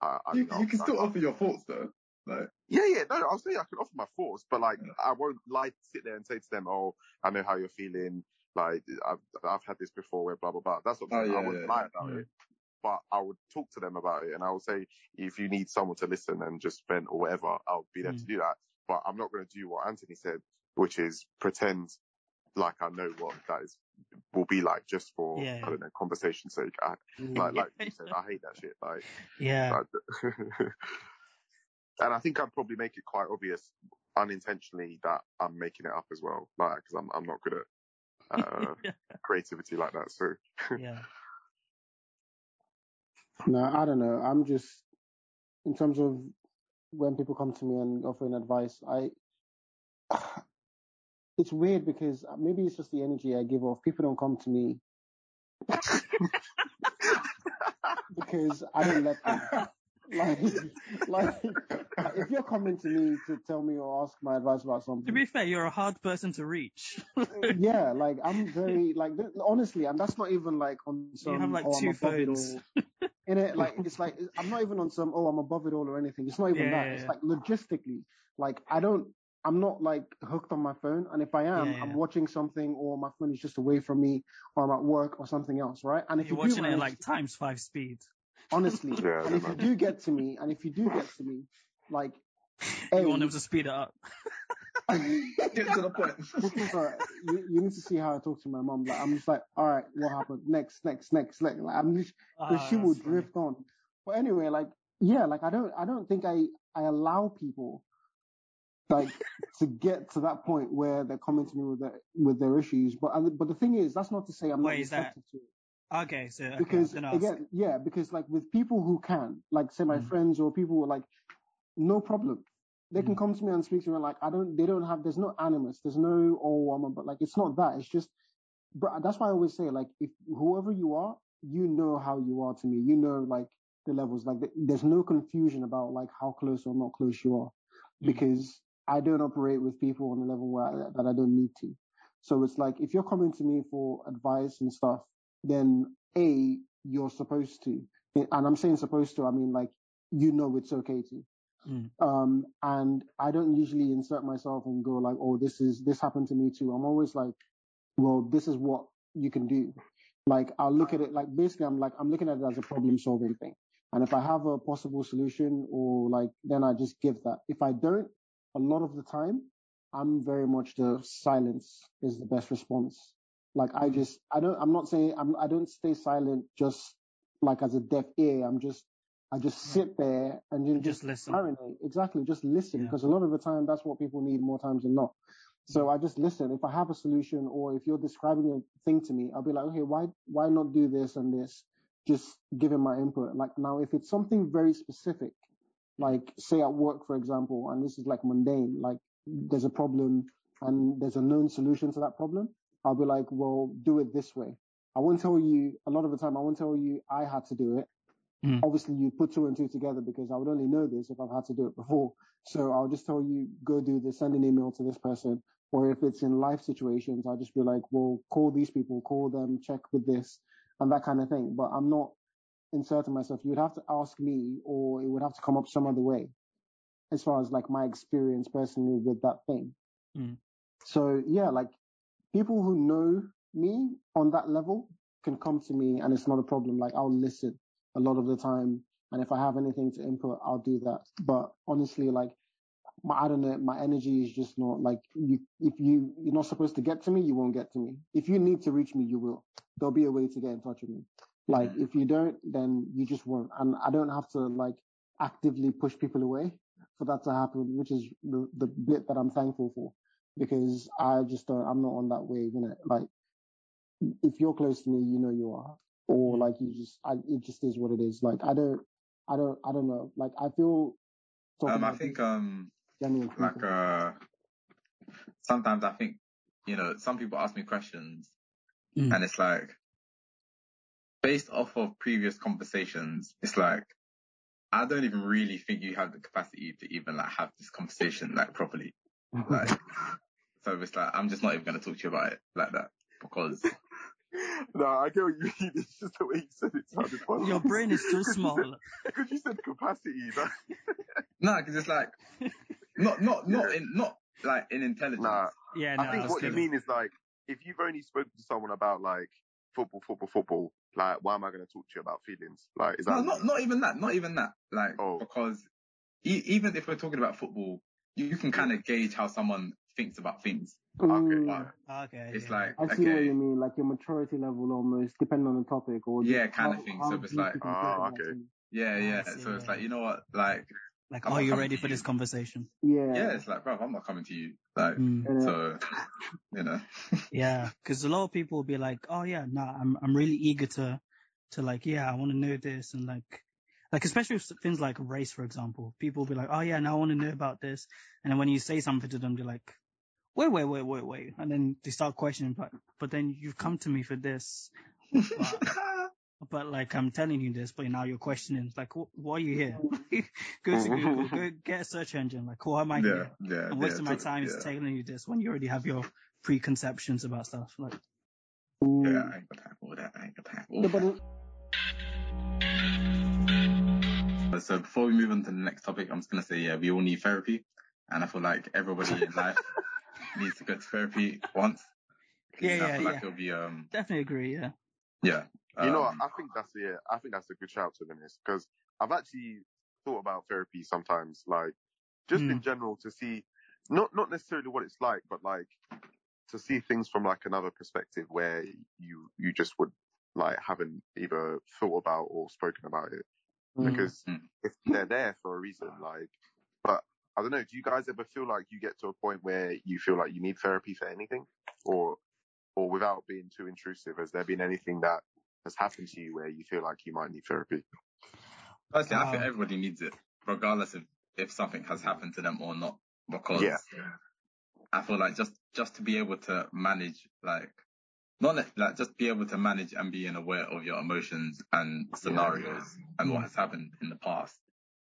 I, I You, mean, you can still I- offer your thoughts though. Like, yeah, yeah, no, I'll say I can offer my thoughts, but like I won't like sit there and say to them, oh, I know how you're feeling. Like I've I've had this before, where blah blah blah. That's what I'm Oh, yeah, I wouldn't yeah, lie yeah. about Mm. it, but I would talk to them about it, and I would say if you need someone to listen and just vent or whatever, I'll be there to Mm. do that. But I'm not going to do what Anthony said, which is pretend like I know what that is will be like just for Yeah. I don't know conversation's sake. I, like like you said, I hate that shit. Like yeah, like, and I think I'd probably make it quite obvious unintentionally that I'm making it up as well, like because I'm I'm not good at uh, creativity like that. So yeah. No, I don't know. I'm just in terms of when people come to me and offering advice, I it's weird because maybe it's just the energy I give off. People don't come to me because I don't let them. Like, like if you're coming to me to tell me or ask my advice about something. To be fair, you're a hard person to reach. yeah, like I'm very like th- honestly, and that's not even like on some. you have like oh, two phones. in it like it's like i'm not even on some oh i'm above it all or anything it's not even Yeah, that yeah, it's yeah. like logistically like i don't i'm not like hooked on my phone and if i am i'm watching something or my phone is just away from me or i'm at work or something else right and if You're you do watching it at like times five speed. Honestly Yeah, and if you do get to me and if you do get to me like You want A, them to speed it up. get to the point. Alright, you, you need to see how I talk to my mom. Like I'm just like, all right, what happened? Next, next, next. Like, like I'm just because Ah, she will that's funny. drift on. But anyway, like yeah, like I don't, I don't think I, I allow people like to get to that point where they're coming to me with their with their issues. But I- but the thing is, that's not to say I'm Wait, not is that- receptive to it. Okay, so okay, Because again, yeah, because like with people who can, like say my Mm. friends or people who are like, no problem. They can Mm. come to me and speak to me like I don't. They don't have. There's no animus. There's no oh I'm a, but like it's not that. It's just. But that's why I always say like if whoever you are, you know how you are to me. You know like the levels. Like th- there's no confusion about like how close or not close you are, Mm. because I don't operate with people on a level where I, that I don't need to. So it's like if you're coming to me for advice and stuff, then a you're supposed to, and I'm saying supposed to. I mean like you know it's okay to. Mm. Um, and I don't usually insert myself and go like, oh, this is, this happened to me too. I'm always like, well, this is what you can do. Like, I'll look at it like, basically, I'm like, I'm looking at it as a problem solving thing. And if I have a possible solution or like, then I just give that. If I don't, a lot of the time, I'm very much the silence is the best response. Like, I just, I don't, I'm not saying, I'm, I don't stay silent just like as a deaf ear. I'm just, I just sit there and you know, Just just listen. marinate. Exactly. Just listen. Yeah. Because a lot of the time that's what people need more times than not. So I just listen. If I have a solution or if you're describing a thing to me, I'll be like, okay, why, why not do this and this? Just giving my input. Like now, if it's something very specific, like say at work, for example, and this is like mundane, like there's a problem and there's a known solution to that problem, I'll be like, well, do it this way. I won't tell you a lot of the time. I won't tell you I had to do it. Mm. Obviously, you put two and two together because I would only know this if I've had to do it before. So I'll just tell you, go do this, send an email to this person. Or if it's in life situations, I'll just be like, well, call these people, call them, check with this, and that kind of thing. But I'm not inserting myself. You would have to ask me, or it would have to come up some other way, as far as like my experience personally with that thing. Mm. So yeah, like people who know me on that level can come to me and it's not a problem. Like I'll listen a lot of the time. And if I have anything to input, I'll do that. But honestly, like my, I don't know, my energy is just not like you, if you, you're not supposed to get to me, you won't get to me. If you need to reach me, you will. There'll be a way to get in touch with me. Like if you don't, then you just won't. And I don't have to like actively push people away for that to happen, which is the, the bit that I'm thankful for because I just don't, I'm not on that wave, you know, like if you're close to me, you know you are, or like you just, I, it just is what it is. Like I don't, I don't, I don't know. Like I feel. Um, I think, um, like, uh, sometimes I think, you know, some people ask me questions Mm. and it's like, based off of previous conversations, it's like, I don't even really think you have the capacity to even like have this conversation like properly. Like, so it's like, I'm just not even going to talk to you about it like that because no, I get what you mean. It's just the way you said it sounded funny. Your brain is too small. Because you said capacity. That, no, because it's like, not, not, not in, not like in intelligence. nah, Yeah, I think that's what you mean is like, if you've only spoken to someone about like football, football, football, like, why am I going to talk to you about feelings? Like, is that No, not not even that. Not even that. Like Oh. because e- even if we're talking about football, you, you can kind of gauge how someone thinks about things. Mm, But Okay. it's yeah. like I see what you mean, like your maturity level almost, depending on the topic, or Yeah, kind of how- thing. So it's like- you can Ah, think about okay. yeah, yeah. See, So it's like you know what, like Like, I'm are you ready for you. this conversation? Yeah. yeah, it's like bro, I'm not coming to you. Like Mm. So, you know. Yeah, because a lot of people will be like, "Oh yeah, no, I'm I'm really eager to to like, yeah, I want to know this and like, like especially with things like race, for example. People will be like, "Oh yeah, now I want to know about this," and then when you say something to them, they're like, "Wait, wait, wait, wait, wait," and then they start questioning, but but then you've come to me for this, but, but like I'm telling you this, but now you're questioning. Like, wh- why are you here? go to Google, go get a search engine. Like, why am I yeah, here? yeah. I'm yeah, wasting my so- time Yeah, telling you this when you already have your preconceptions about stuff. Like, mm, yeah, I ain't got time for that. I ain't got time for that. So before we move on to the next topic, I'm just gonna say, yeah, we all need therapy, and I feel like everybody in life needs to go to therapy once. Yeah, I yeah, feel like yeah. be um definitely agree. Yeah. Yeah. You know, um, I think that's yeah. I think that's a good shout to be honest, because I've actually thought about therapy sometimes, like just in Mm. general to see, not not necessarily what it's like, but like to see things from like another perspective where you you just would like haven't either thought about or spoken about it mm, because Mm. if they're there for a reason, like, but I don't know. Do you guys ever feel like you get to a point where you feel like you need therapy for anything, or or without being too intrusive, has there been anything that has happened to you where you feel like you might need therapy? Personally, I think Wow. everybody needs it, regardless of if something has happened to them or not. Because Yeah. I feel like just just to be able to manage, like, not like, like just be able to manage and being aware of your emotions and scenarios and what Mm. has happened in the past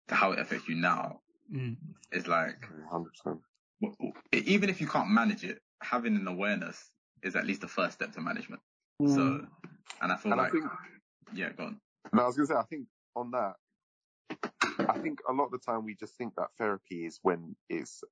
to how it affects you now Mm. is like, Hundred percent. w- w- even if you can't manage it, having an awareness is at least the first step to management. mm, So, and I feel And I like, think yeah, go on. No, I was gonna say, I think on that, I think a lot of the time we just think that therapy is when it's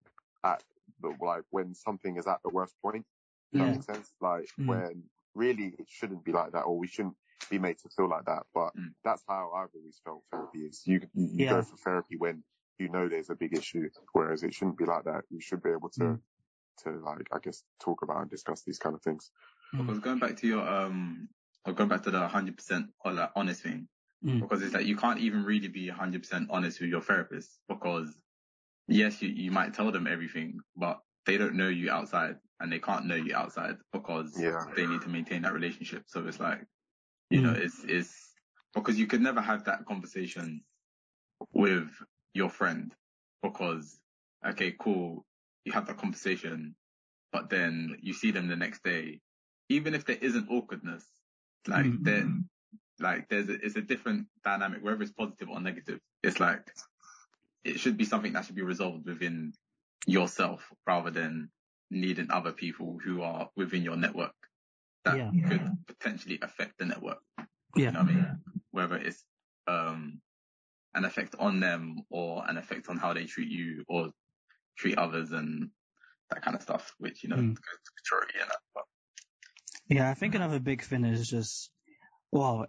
at the like when something is at the worst point. Does Yeah. that make sense? Like Mm. when really it shouldn't be like that, or we shouldn't be made to feel like that. But Mm. that's how I've always felt therapy is. You you, you Yeah. go for therapy when you know there's a big issue, whereas it shouldn't be like that. You should be able to Mm. to like I guess talk about and discuss these kind of things. Because going back to your, um, or going back to the 100% or like honest thing, Mm. because it's like you can't even really be 100% honest with your therapist because yes, you, you might tell them everything, but they don't know you outside and they can't know you outside because Yeah. they need to maintain that relationship. So it's like, you know, Mm. it's, it's because you could never have that conversation with your friend because, okay, cool. You have that conversation, but then you see them the next day. Even if there isn't awkwardness, like Mm. then like there's a, it's a different dynamic, whether it's positive or negative. It's like it should be something that should be resolved within yourself rather than needing other people who are within your network that Yeah. could potentially affect the network. Yeah. You know what I mean? Whether it's um an effect on them or an effect on how they treat you or treat others and that kind of stuff, which, you know, Mm. goes to maturity and that. But Yeah, I think another big thing is just, well,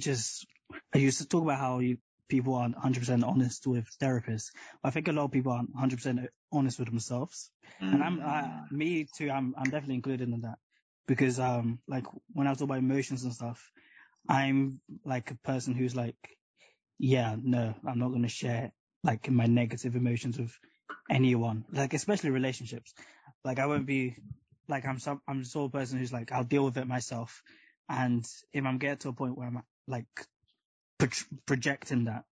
just, I used to talk about how you, people aren't 100% honest with therapists. I think a lot of people aren't 100% honest with themselves. And I'm, I, Mm. me too, I'm, I'm definitely included in that. Because, um, like, when I talk about emotions and stuff, I'm like a person who's like, yeah, no, I'm not going to share like my negative emotions with anyone, like, especially relationships. Like, I won't be, like, I'm some, I'm the sort of person who's like, I'll deal with it myself. And if I'm getting to a point where I'm like pro- projecting that,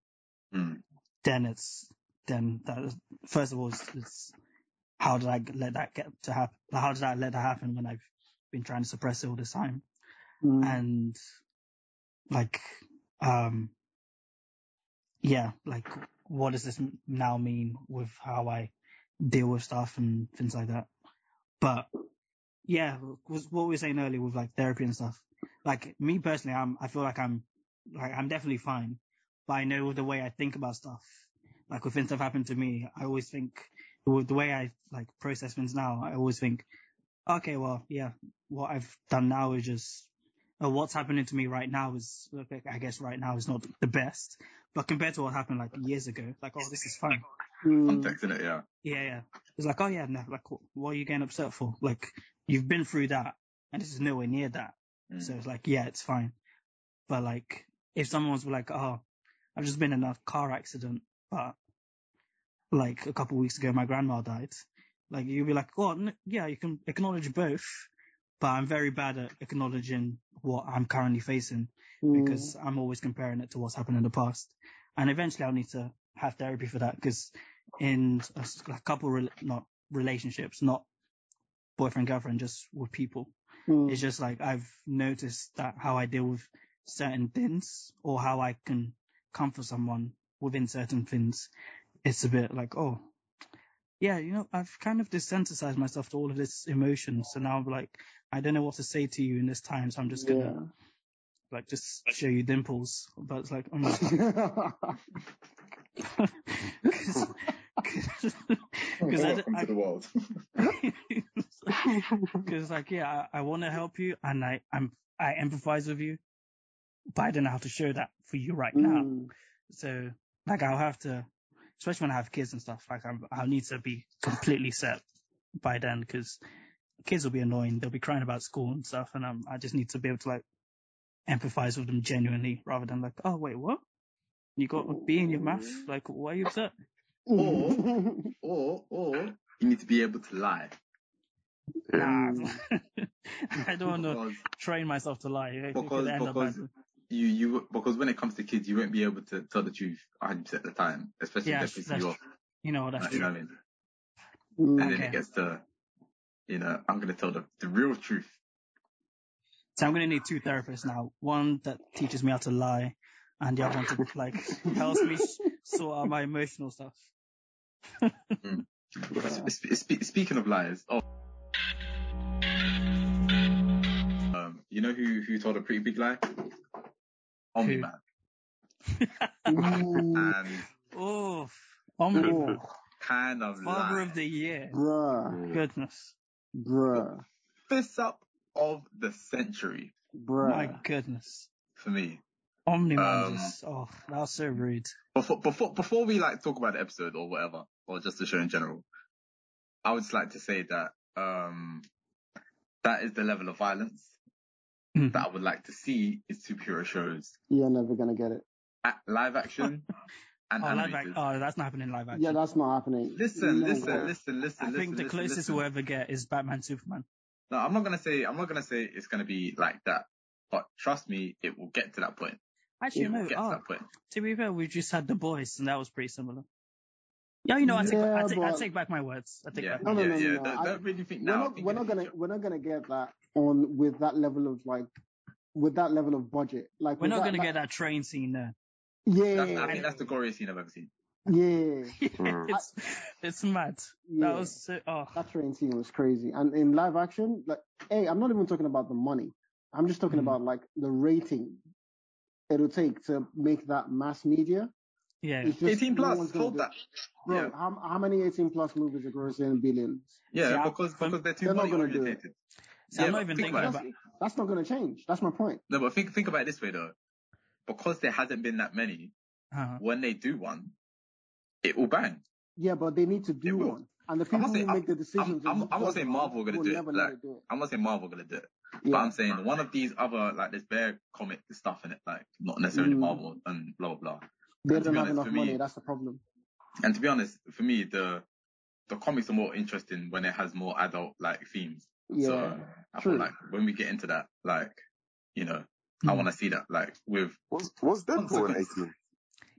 Mm. then it's, then that first of all, it's, it's how did I let that get to happen? How did I let that happen when I've been trying to suppress it all this time? Mm. and like um yeah like what does this now mean with how i deal with stuff and things like that? But yeah was what we were saying earlier with like therapy and stuff like me personally i'm i feel like i'm like i'm definitely fine but i know the way i think about stuff like when things have happened to me i always think with the way i like process things now i always think okay well yeah what i've done now is just uh, what's happening to me right now is, I guess right now is not the best, but compared to what happened like years ago, like, oh, this is fine. Mm. Context in it, yeah. Yeah, yeah. It's like, oh yeah, no, like, what are you getting upset for? Like, you've been through that and this is nowhere near that. Mm. So it's like, yeah, it's fine. But like, if someone was like, oh, I've just been in a car accident, but like a couple of weeks ago, my grandma died. Like, you'd be like, oh, n- yeah, you can acknowledge both, but I'm very bad at acknowledging what I'm currently facing Mm. because I'm always comparing it to what's happened in the past. And eventually I'll need to have therapy for that because in a couple, rel not relationships, not boyfriend, girlfriend, just with people, Mm. it's just like I've noticed that how I deal with certain things or how I can comfort someone within certain things. It's a bit like, oh, yeah, you know, I've kind of desensitized myself to all of this emotion. So now I'm like, I don't know what to say to you in this time. So I'm just to yeah. like just show you dimples. But it's like, um, cause, cause, cause I, I, the world. cause like, yeah, I, I want to help you and I, I'm, I empathize with you, but I don't know how to show that for you right now. Mm. So like, I'll have to, especially when I have kids and stuff, like I'm, I'll need to be completely set by then because kids will be annoying. They'll be crying about school and stuff. And um, I just need to be able to like empathize with them genuinely rather than like, oh, wait, what? You got a B in your math? Like, why are you upset? Or- Or, or you need to be able to lie. Nah. Mm. I don't want to train myself to lie. It could Because- end up because- badly. you, you, because when it comes to kids, you won't be able to tell the truth 100% of the time, especially Yeah, if they're pissing you off. You know, that's Like, you know what I mean? And then it gets to, you know, I'm going to tell the, the real truth. So I'm going to need two therapists now. One that teaches me how to lie and the other one to like helps me sort out my emotional stuff. Sp- sp- speaking of lies, oh, um, you know who who told a pretty big lie? Omni Man, and Oh, Omni, kind of father lie. of the year. Bruh. Goodness. Bruh. fist up of the century Bruh. My goodness. for me. Omni Um, just, oh, that was so rude. Before before before we like talk about the episode or whatever, or just the show in general, I would just like to say that um that is the level of violence Mhm. that I would like to see in superhero shows You're never gonna get it. at live action and Oh, live animated. action. Oh, that's not happening live action. Yeah, that's not happening. Listen, No listen, way. listen, listen, I listen. think the listen, closest listen. we'll ever get is Batman Superman. No, I'm not gonna say I'm not gonna say it's gonna be like that, but trust me, it will get to that point. Actually, It will no. get to Oh, that point. to be fair, we just had the boys, and that was pretty similar. Yeah, you know, I take, back, I, Yeah, take, I take back my words. I take Yeah, back No, my no, yeah, words. no, no, I- don't really think We're not, think we're not gonna, future. we're not gonna get that on with that level of like with that level of budget. Like We're not that, going to that- get that train scene there. Yeah, That's, I think that's the goriest scene I've ever seen. yeah, Mm. it's it's mad. yeah. That was so, oh that train scene was crazy. And in live action, like, hey, I'm not even talking about the money. I'm just talking Mhm. about like the rating it'll take to make that mass media. yeah. It's just 18 plus, one's gonna hold do that. Bro, Yeah. how, how many 18 plus movies are grossing billions? Yeah, Yeah, because because they're too they're not money gonna do it. orientated. See, I'm Yeah, not even think thinking about about. it. That's not going to change. That's my point. No, but think think about it this way though. Because there hasn't been that many, Uh, when they do one, it will bang. Yeah, but they need to do one. And the I'm people not who saying- make the decisions. I'm- of I'm not saying it Marvel gonna will do it, like- it do it. I'm not saying Marvel gonna do it, Yeah. but I'm saying one of these other like there's bare comic stuff in it, like not necessarily Mm. Marvel and blah blah blah. they and don't have honest, enough money. me- That's the problem. And to be honest, for me, the the comics are more interesting when it has more adult like themes. Yeah. So I true. feel like when we get into that, like, you know, I Mm. want to see that, like, with Was was Deadpool an second. 18?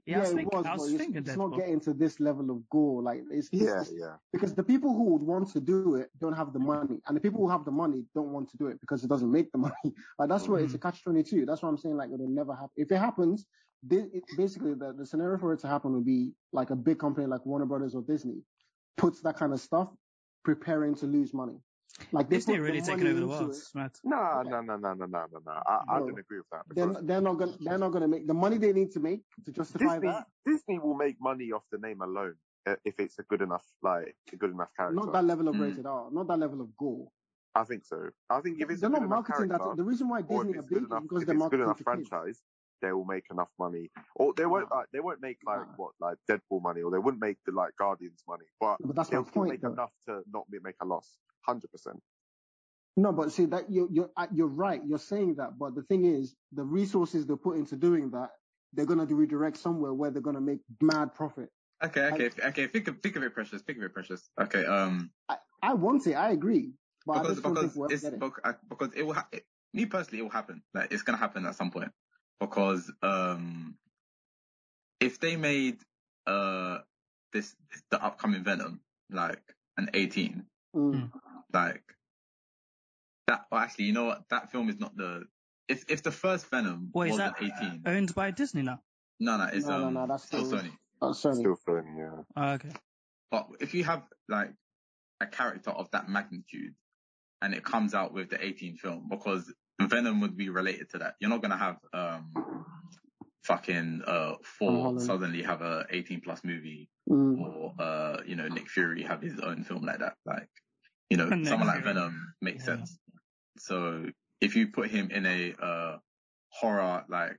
yeah, I was it thinking, was, I was but it's, it's not getting to this level of gore. Like it's, it's- Yeah, it's- yeah. because the people who would want to do it don't have the money, and the people who have the money don't want to do it because it doesn't make the money. Like that's where it's a catch twenty two. That's why I'm saying like it'll never happen. If it happens, this, it, basically the, the scenario for it to happen would be like a big company like Warner Brothers or Disney puts that kind of stuff preparing to lose money. Like they Disney really taking over the world. It's mad. No, no, no, no, no, no, no, no. I, I Bro, don't agree with that They're, they're not gonna they're not gonna make the money they need to make to justify Disney, that. Disney will make money off the name alone uh, if it's a good enough, like a good enough character. Not that level of Mm. rated R, not that level of gore. I think so. I think if it's They're a good not enough marketing that. The reason why Disney if are big good is enough, because if they're it's good enough to kids. franchise, they will make enough money. Or they won't like they won't make like Nah. what like Deadpool money, or they wouldn't make the like Guardians money, but But that's they'll still point, make though. enough to not make a loss. Hundred percent. No, but see that you you're uh, you're right. You're saying that, but the thing is, the resources they put into doing that, they're gonna redirect somewhere where they're gonna make mad profit. okay, okay, okay. Think of think of it, precious. Think of it, precious. Okay, um, I, I want it. I agree, but because just because think we'll ever it's it. because it will ha- it, me personally it will happen. Like it's gonna happen at some point because um, if they made uh this the upcoming Venom like an 18, Mm. Like that. Well, actually, you know what? That film is not the. If if the first Venom What is wasn't that? 18, Owned by Disney now. no, no, it's No, no, um, no, that's still still- Sony. Oh, Sony. Still funny, yeah. Oh, okay. But if you have like a character of that magnitude and it comes out with the 18 film, because Venom would be related to that. You're not gonna have um fucking uh Tom Thor Holland. suddenly have a 18 plus movie Mm. or uh you know Nick Fury have his own film like that. Like you know Nick someone like Venom makes Yeah. sense. So if you put him in a uh horror like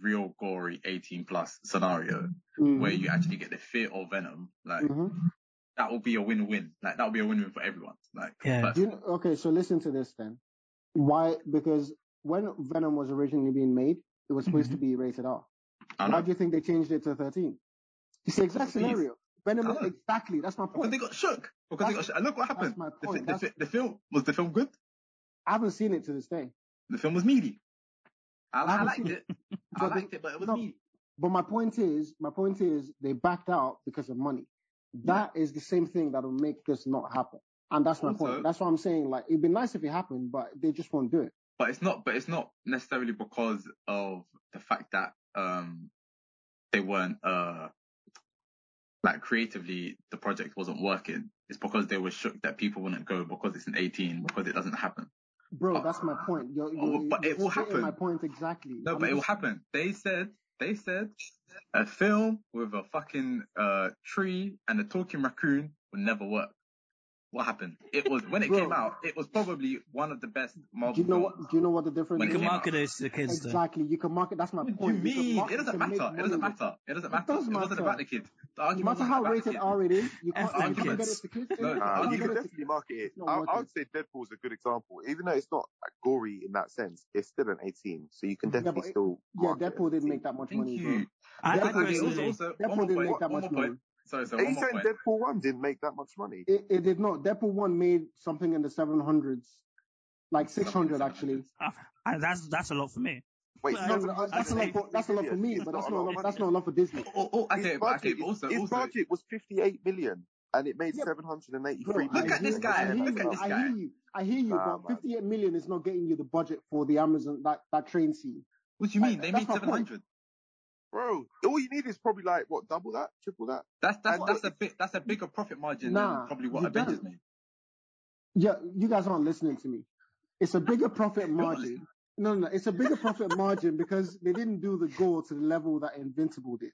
real gory 18 plus scenario Mm. where you actually get the fear of Venom, like Mhm. that will be a win-win. Like that will be a win-win for everyone. Like, Yeah. you know, okay, so listen to this then. Why? Because when Venom was originally being made, it was supposed to be rated R. Why do you think they changed it to 13? It's the exact scenario. Venom, exactly. That's my because point. they got shook. Because they got shook. And look what happened. That's The, point. the, That's, the film was the film good. I haven't seen it to this day. The film was meaty. I, I I liked seen it. I liked it, but it was no, meaty. But my point is, my point is, they backed out because of money. That is the same thing that will make this not happen. And that's my Also- point. That's why I'm saying, like, it'd be nice if it happened, but they just won't do it. But it's not. But it's not necessarily because of the fact that um they weren't uh like creatively the project wasn't working. It's because they were shook that people wouldn't go because it's an 18 because it doesn't happen. Bro, that's my point. You're, Oh, you're, but you're it will happen. my point exactly. No, I'm but it will happen. They said, they said, a film with a fucking uh, tree and a talking raccoon would never work. What happened? It was when it Bro. came out. It was probably one of the best Marvel Do you know what? Do you know what the difference When You can market those to the kids though. Exactly. You can market. That's my What do point. you can mean? market It doesn't to make matter. It doesn't matter. It doesn't It matter. It wasn't matter. about the kids. The No argument matter wasn't how rated. R it is, you can't, them you can't get kids. it to kids. No, innit? Nah, you can it to- definitely market it. I, I would say Deadpool's a good example. Even though it's not like, gory in that sense, it's still an 18, so you can Yeah, definitely it- still. Yeah, market it Deadpool didn't make that much Thank money, bro. you. I Deadpool think didn't- personally, also, Deadpool didn't make that much money. Point. Sorry, sorry. Are you saying point. Deadpool 1 didn't make that much money? It, it did not. Deadpool one made something in the seven hundreds, like six hundred actually. uh, that's that's a lot for me. Wait, No, No, I'd- no, that's a lot for that's a lot for me, It's but that's a not lot a lot, that's not a lot for Disney. Oh, oh, His okay, but, okay, budget, but also, his also, budget was 58 million. and it made Yeah. 783 Look I at this hear- guy, I hear look you, at this I guy. hear you. I hear you, Nah, but man. 58 million is not getting you the budget for the Amazon that that train scene. What do you Like, mean? They made 700. Bro, all you need is probably like, what, double that? Triple that? That's that's And that's what a bit that's a bigger profit margin Nah, than probably what you Avengers don't. made. Yeah, you guys aren't listening to me. It's a bigger profit margin. No, no, no, it's a bigger profit margin because they didn't do the goal to the level that Invincible did.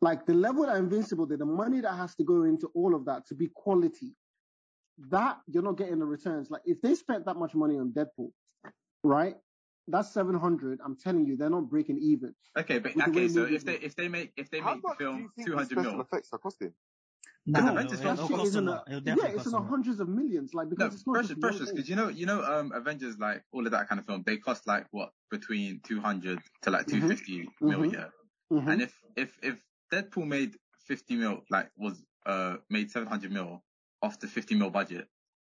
Like the level that Invincible did, the money that has to go into all of that to be quality, that you're not getting the returns. Like if they spent that much money on Deadpool, right? That's 700. I'm telling you, they're not breaking even. Okay, but With okay, way so if they if they make if they make the much do you film think two special mil, effects are costing? No, Because it'll, Avengers it'll, it'll cost is a in lot. yeah, it's in cost a the hundreds of millions. Like no, because it's not precious, just precious, because you know you know um Avengers like all of that kind of film, they cost like what between two hundred to like Mhm. two fifty mil, yeah. Mhm. And if if if Deadpool made fifty mil, like was uh made seven hundred mil off the fifty mil budget,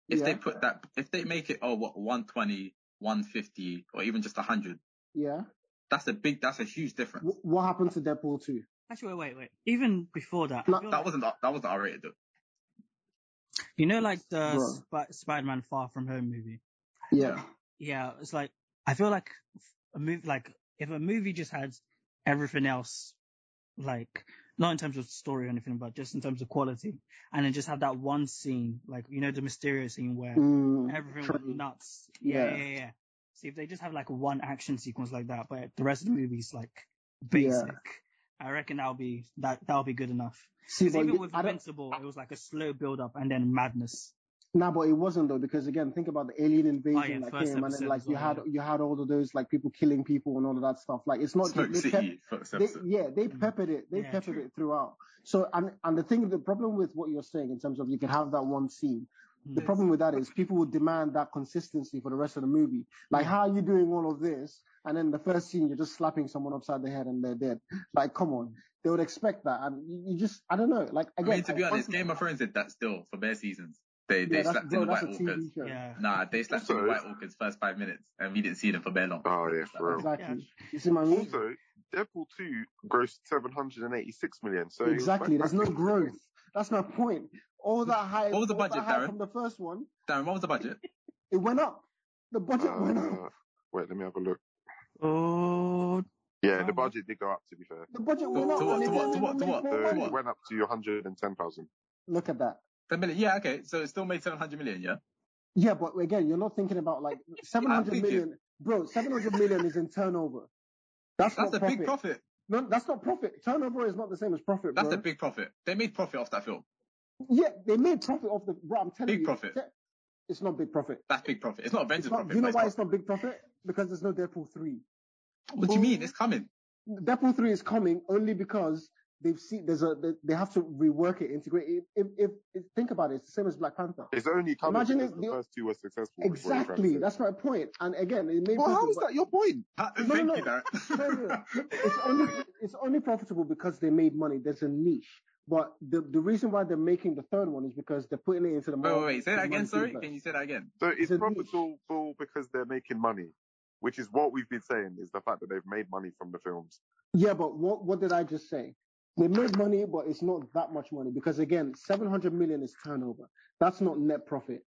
if they put that, if they make it oh what 120, 150, or even just hundred, yeah. that's a big, that's a huge difference. Wh- What happened to Deadpool 2? Actually, wait, wait, wait. Even before that, No, That like- wasn't that wasn't R rated though. you know, like the Sp- Spider-Man Far From Home movie. Yeah. Yeah, it's like I feel like a movie, like if a movie just had everything else, like not in terms of story or anything, but just in terms of quality, and then just have that one scene, like you know the Mysterio scene where Mm, everything true. went nuts. Yeah, Yeah. yeah, yeah, yeah. See if they just have like one action sequence like that, but the rest of the movie's like basic. I reckon that'll be that that'll be good enough. See, even you- with Invincible, it was like a slow build up and then madness. Nah, but it wasn't though because again, think about the alien invasion Oh, yeah, that came, and then like you well, had yeah. you had all of those like people killing people and all of that stuff. Like it's not Smoke just they kept, City first they, yeah, they peppered it. They Yeah, peppered true. it throughout. So and and the thing, the problem with what you're saying in terms of you can have that one scene. The Mm. problem with that is people would demand that consistency for the rest of the movie. Like, Yeah. how are you doing all of this? And then the first scene, you're just slapping someone upside the head and they're dead. Like, come on. They would expect that. And you, you just, I don't know. Like, I again, mean, to be I- honest, Game of Thrones did that still for bare seasons. They they yeah, slapped bro, in the White a Walkers. Yeah. Nah, they slapped in the White Walkers first five minutes, and we didn't see them for very long. Oh, yeah, for real. Exactly. You see my mean? Also, Deadpool 2 grossed 786 million. So exactly. There's no growth. That's my point. All that hype, What was the all budget, hype Darren? from the first one, Darren, what was the budget? it went up. The budget went up. Uh, wait, let me have a look. Oh, Yeah, the budget did go up, to be fair. The budget went up. to what- and to what- didn't to what- to what? more So To money. it went up to 110,000. Look at that. Ten million. Yeah, okay. So it still made seven hundred million. Yeah. Yeah, but again, you're not thinking about like 700 million. Bro, 700 million is in turnover. That's, That's not a profit. big profit. No, that's not profit. Turnover is not the same as profit, That's bro. a big profit. They made profit off that film. yeah, they made profit off the. Bro, I'm telling Big you, profit. It's not big profit. That's big profit. It's not Avengers It's not, profit. do you know why it's not big profit? Because there's no Deadpool 3. profit. What do you mean? It's coming. Deadpool 3 is coming only because they've seen there's a they, they have to rework it, integrate it. If, if, if think about it, it's the same as Black Panther. It's only coming Imagine if the the- first two were successful. is what you're trying to Exactly, that's my point. And again, it made Well, how profit, is but- that your point? Ha- No, Thank no, no. Darren. No, no, no. It's only it's only profitable because they made money. There's a niche. But the, the reason why they're making the third one is because they're putting it into the market. wait, wait. Say that again. Sorry. universe. Can you say that again? So it's It's profitable because they're making money, which is what we've been saying is the fact that they've made money from the films. Yeah, but what what did I just say? They made money, but it's not that much money because again, 700 million is turnover. That's not net profit.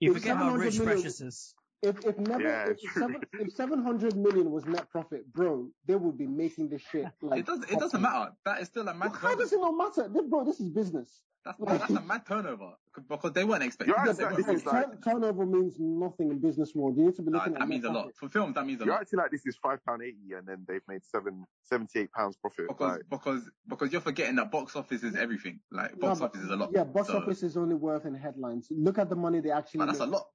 you If forget how rich million- Precious is. If if never Yeah, if, seven, if 700 million was net profit, bro, they would be making this shit. Like it does. It doesn't matter. That is still a mad. Well, how does it not matter? This, bro, this is business. That's, that's a mad turnover because they weren't expecting. You're they like weren't this like- Turn- turnover means nothing in business world. You need to be looking at that means a lot for films. That means a You're lot acting like this is five pound eighty, and then they've made seven seventy eight pounds profit. because Like, because because you're forgetting that box office is everything. Like No, box but- office is a lot. Yeah, box So- office is only worth in headlines. Look at the money they actually But that's a make. lot.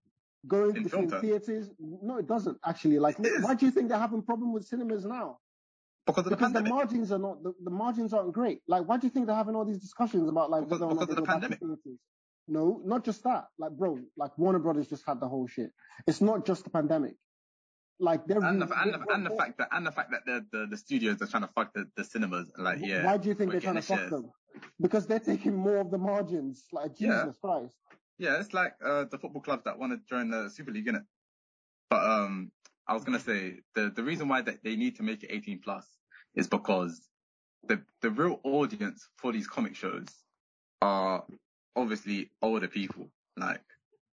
Going in between theaters, no, it doesn't actually. Like, why do you think they're having problem with cinemas now? Because of the Because the pandemic. margins are not the, the margins aren't great. Like, why do you think they're having all these discussions about like Because- whether or not because of the pandemic. No, not just that. Like, bro, like Warner Brothers just had the whole shit. It's not just the pandemic. Like they're and the, and the, and the fact that and the fact that the, the, the studios are trying to fuck the, the cinemas like yeah Why do you think they're trying to fuck the them? Because they're taking more of the margins. Like Yeah. Jesus Christ. yeah it's like uh, the football clubs that want to join the Super League innit? but um I was gonna say the the reason why that they need to make it 18 plus is because the the real audience for these comic shows are obviously older people. Like,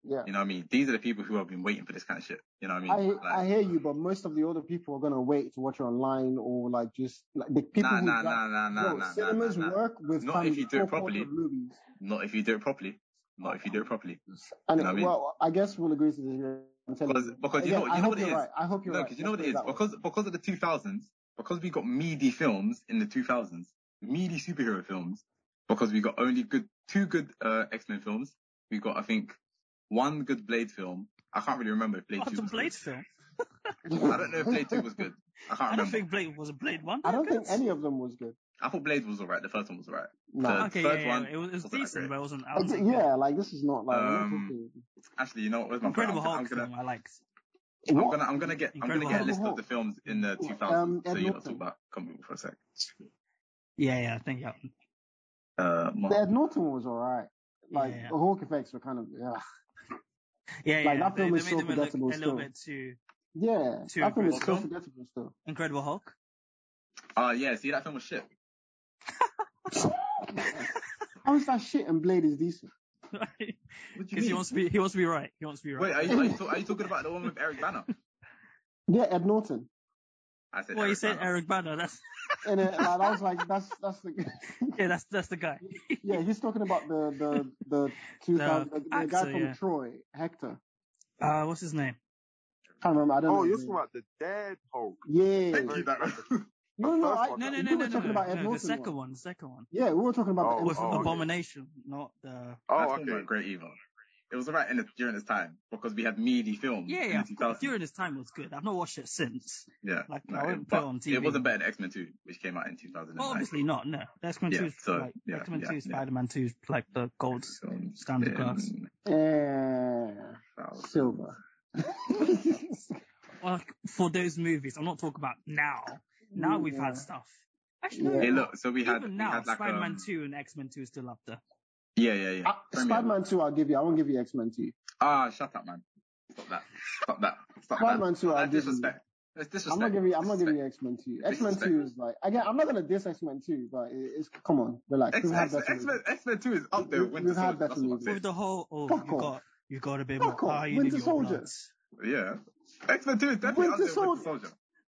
Yeah. you know what I mean? These are the people who have been waiting for this kind of shit. You know what I I mean? I like, hear you, but most of the older people are gonna wait to watch it online or like just like the people nah, who nah, drive- nah, nah, Bro, nah, cinemas nah, nah. work with Not if you do it properly. movies. Not if you do it properly. Not if you do it properly. And You know what I mean? well, I guess we'll agree to disagree. I'm telling Because- you. because you know- Again, you I know hope what it you're is? right. I hope you're No, right. because you know what Let's it put is? that way. Because because of the 2000s, because we got meaty films in the 2000s, meaty superhero films, because we got only good two good uh, X-Men films. We got, I think, one good Blade film. I can't really remember if Blade What 2 the was Blade good. film? I don't know if Blade 2 was good. I can't I don't think Blade was a Blade one. I don't Good. think any of them was good. I thought Blade was alright. The first one was alright. No. The Okay, third yeah, yeah, it was, it was decent, but it wasn't. I wasn't good. yeah, like this is not like. Um, Actually, you know what? Where's my Incredible phone? I'm, Hulk gonna- I'm gonna, I liked. I'm What? gonna, I'm gonna get, I'm gonna Incredible get a Hulk. list of the films in the 2000s. Um, so Ed you lot Norton. talk about comic book for a sec. Yeah, yeah, thank you. yeah. Uh, The Mark. Ed Norton was alright. Like Yeah. the Hawk effects were kind of yeah. Yeah, yeah. Like, that film they is made so him look forgettable a little still. bit too Yeah, Too that film is so forgettable still. Incredible Hulk. Oh yeah, see that film was shit. How is that shit and Blade is decent? What do you Because he wants to be, he wants to be right. He wants to be right. Wait, are you, are, you are you talking about the one with Eric Banner? Yeah, Ed Norton. I said well, you Eric said Banner. Eric Banner. That's And it, like, I was like, that's that's the yeah, that's that's the guy. yeah. He's talking about the the the two thousand the, the guy actor, from yeah. Troy, Hector. Uh, what's his name? Can't remember. I don't Oh, know. you're talking about the dead Hulk. Yeah. Thank you, Darren. No, no, first I. No, no, we no, were no, no, talking no. about Ed no the second one. one. The second one Yeah, we were talking about Oh, the with Norton oh, one. Oh, Abomination, not the. That Oh, film okay. weren't great Evil. It was alright in the, during this time because we had meaty films Yeah, yeah. the 2000s. During this time, it was good. I've not watched it since. yeah, like, no, I it, wouldn't put it on TV. it wasn't better than X Men 2, which came out in 2009. Well, obviously not. No, X Men Yeah, Two, so, like yeah, X Men yeah, Two, yeah. Spider Man Two, is like the gold Films standard in class. Yeah, 2000. silver. Well, like, for those movies, I'm not talking about now. Now we've had stuff. Actually, no, Yeah. Hey, look, so we had, even we now, had like Spider Man um, Two and X Men Two is still up there. Yeah, yeah, yeah. Uh, Premier. Spider-Man 2, I'll give you. I won't give you X-Men 2. Ah, shut up, man. Stop that. Stop that. Stop Spider-Man that. 2, I'll that give you. disrespect. That's disrespect. I'm not giving you. I'm not giving Disrespect. you X Men Two. X Men Two is like again. I'm not gonna diss X Men Two, but it's come on, relax. X We've had Men better X Men. X Men Two is up there with We- Winter we've had better That's movies. With the whole, oh, Fuck you off. got, you got a bit Fuck more off. iron in Winter your Soldier. blood. Yeah. X Men Two is definitely Winter up there with Winter Soldier.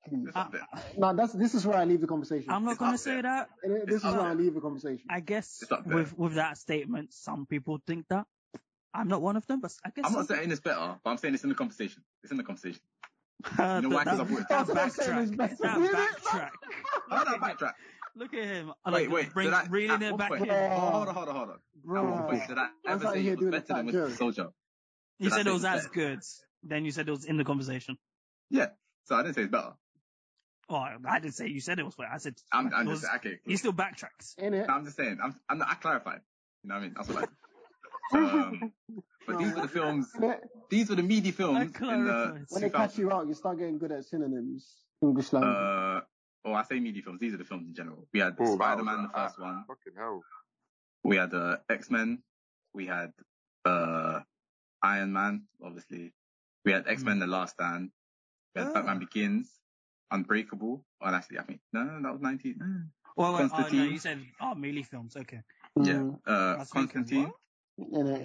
Soldier. Hmm. It's up there. Now that's this is where I leave the conversation. I'm not gonna say there. that. This it's is up where I leave the conversation. I guess It's up there. with with that statement, some people think that. I'm not one of them, but I guess I'm not some saying it's better, but I'm saying it's in the conversation. It's in the conversation. people- You know why? 'Cause I brought it that, up. I'm saying backtrack. That backtrack. How did backtrack? Look at him. Wait, like, wait. Bring, did I, reeling at it what back point, in. Bruh. Oh, hold on, hold on, hold on. At what point Bruh. did I I'm ever sat say here it was better than fat Winter joke. Soldier? You said it was as good. Then you said it was in the conversation. Yeah. So I didn't say it's better. Oh, I didn't say you said it was. I said I'm, I'm it just was, okay. he still backtracks. In it. I'm just saying. I'm, I'm not, I clarified. You know what I mean? That's what I. Um, but these were the films. These were the meaty films in the. When they catch you out, you start getting good at synonyms, English language. Uh, oh, I say meaty films. These are the films in general. We had Oh, Spider-Man, the first one. Fucking hell. We had uh, X-Men. We had uh, Iron Man, obviously. We had X-Men: The Last Stand. We had Ah. Batman Begins. Unbreakable. Oh, actually, I think no, no, that was 19. Well, wait, oh, no, Constantine. you said oh, melee films. Okay. Yeah. Mm, Uh, was Constantine. what? Yeah.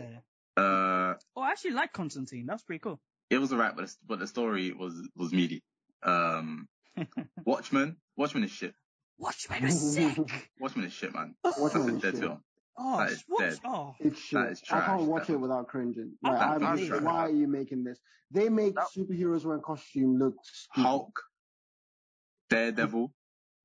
yeah. Uh, Oh, I actually like Constantine. That's pretty cool. it was alright, but the, but the story was was meaty. Um, Watchmen. Watchmen is shit. Watchmen is sick. Watchmen is shit, man. Watchmen That's a is dead shit. film. Oh, That is watch. dead. Oh, It's shit. That is I can't watch that it without cringing. I Like, can't I'm believe just, that. why are you making this? They make That- superheroes wearing costume look stupid. Hulk. Daredevil.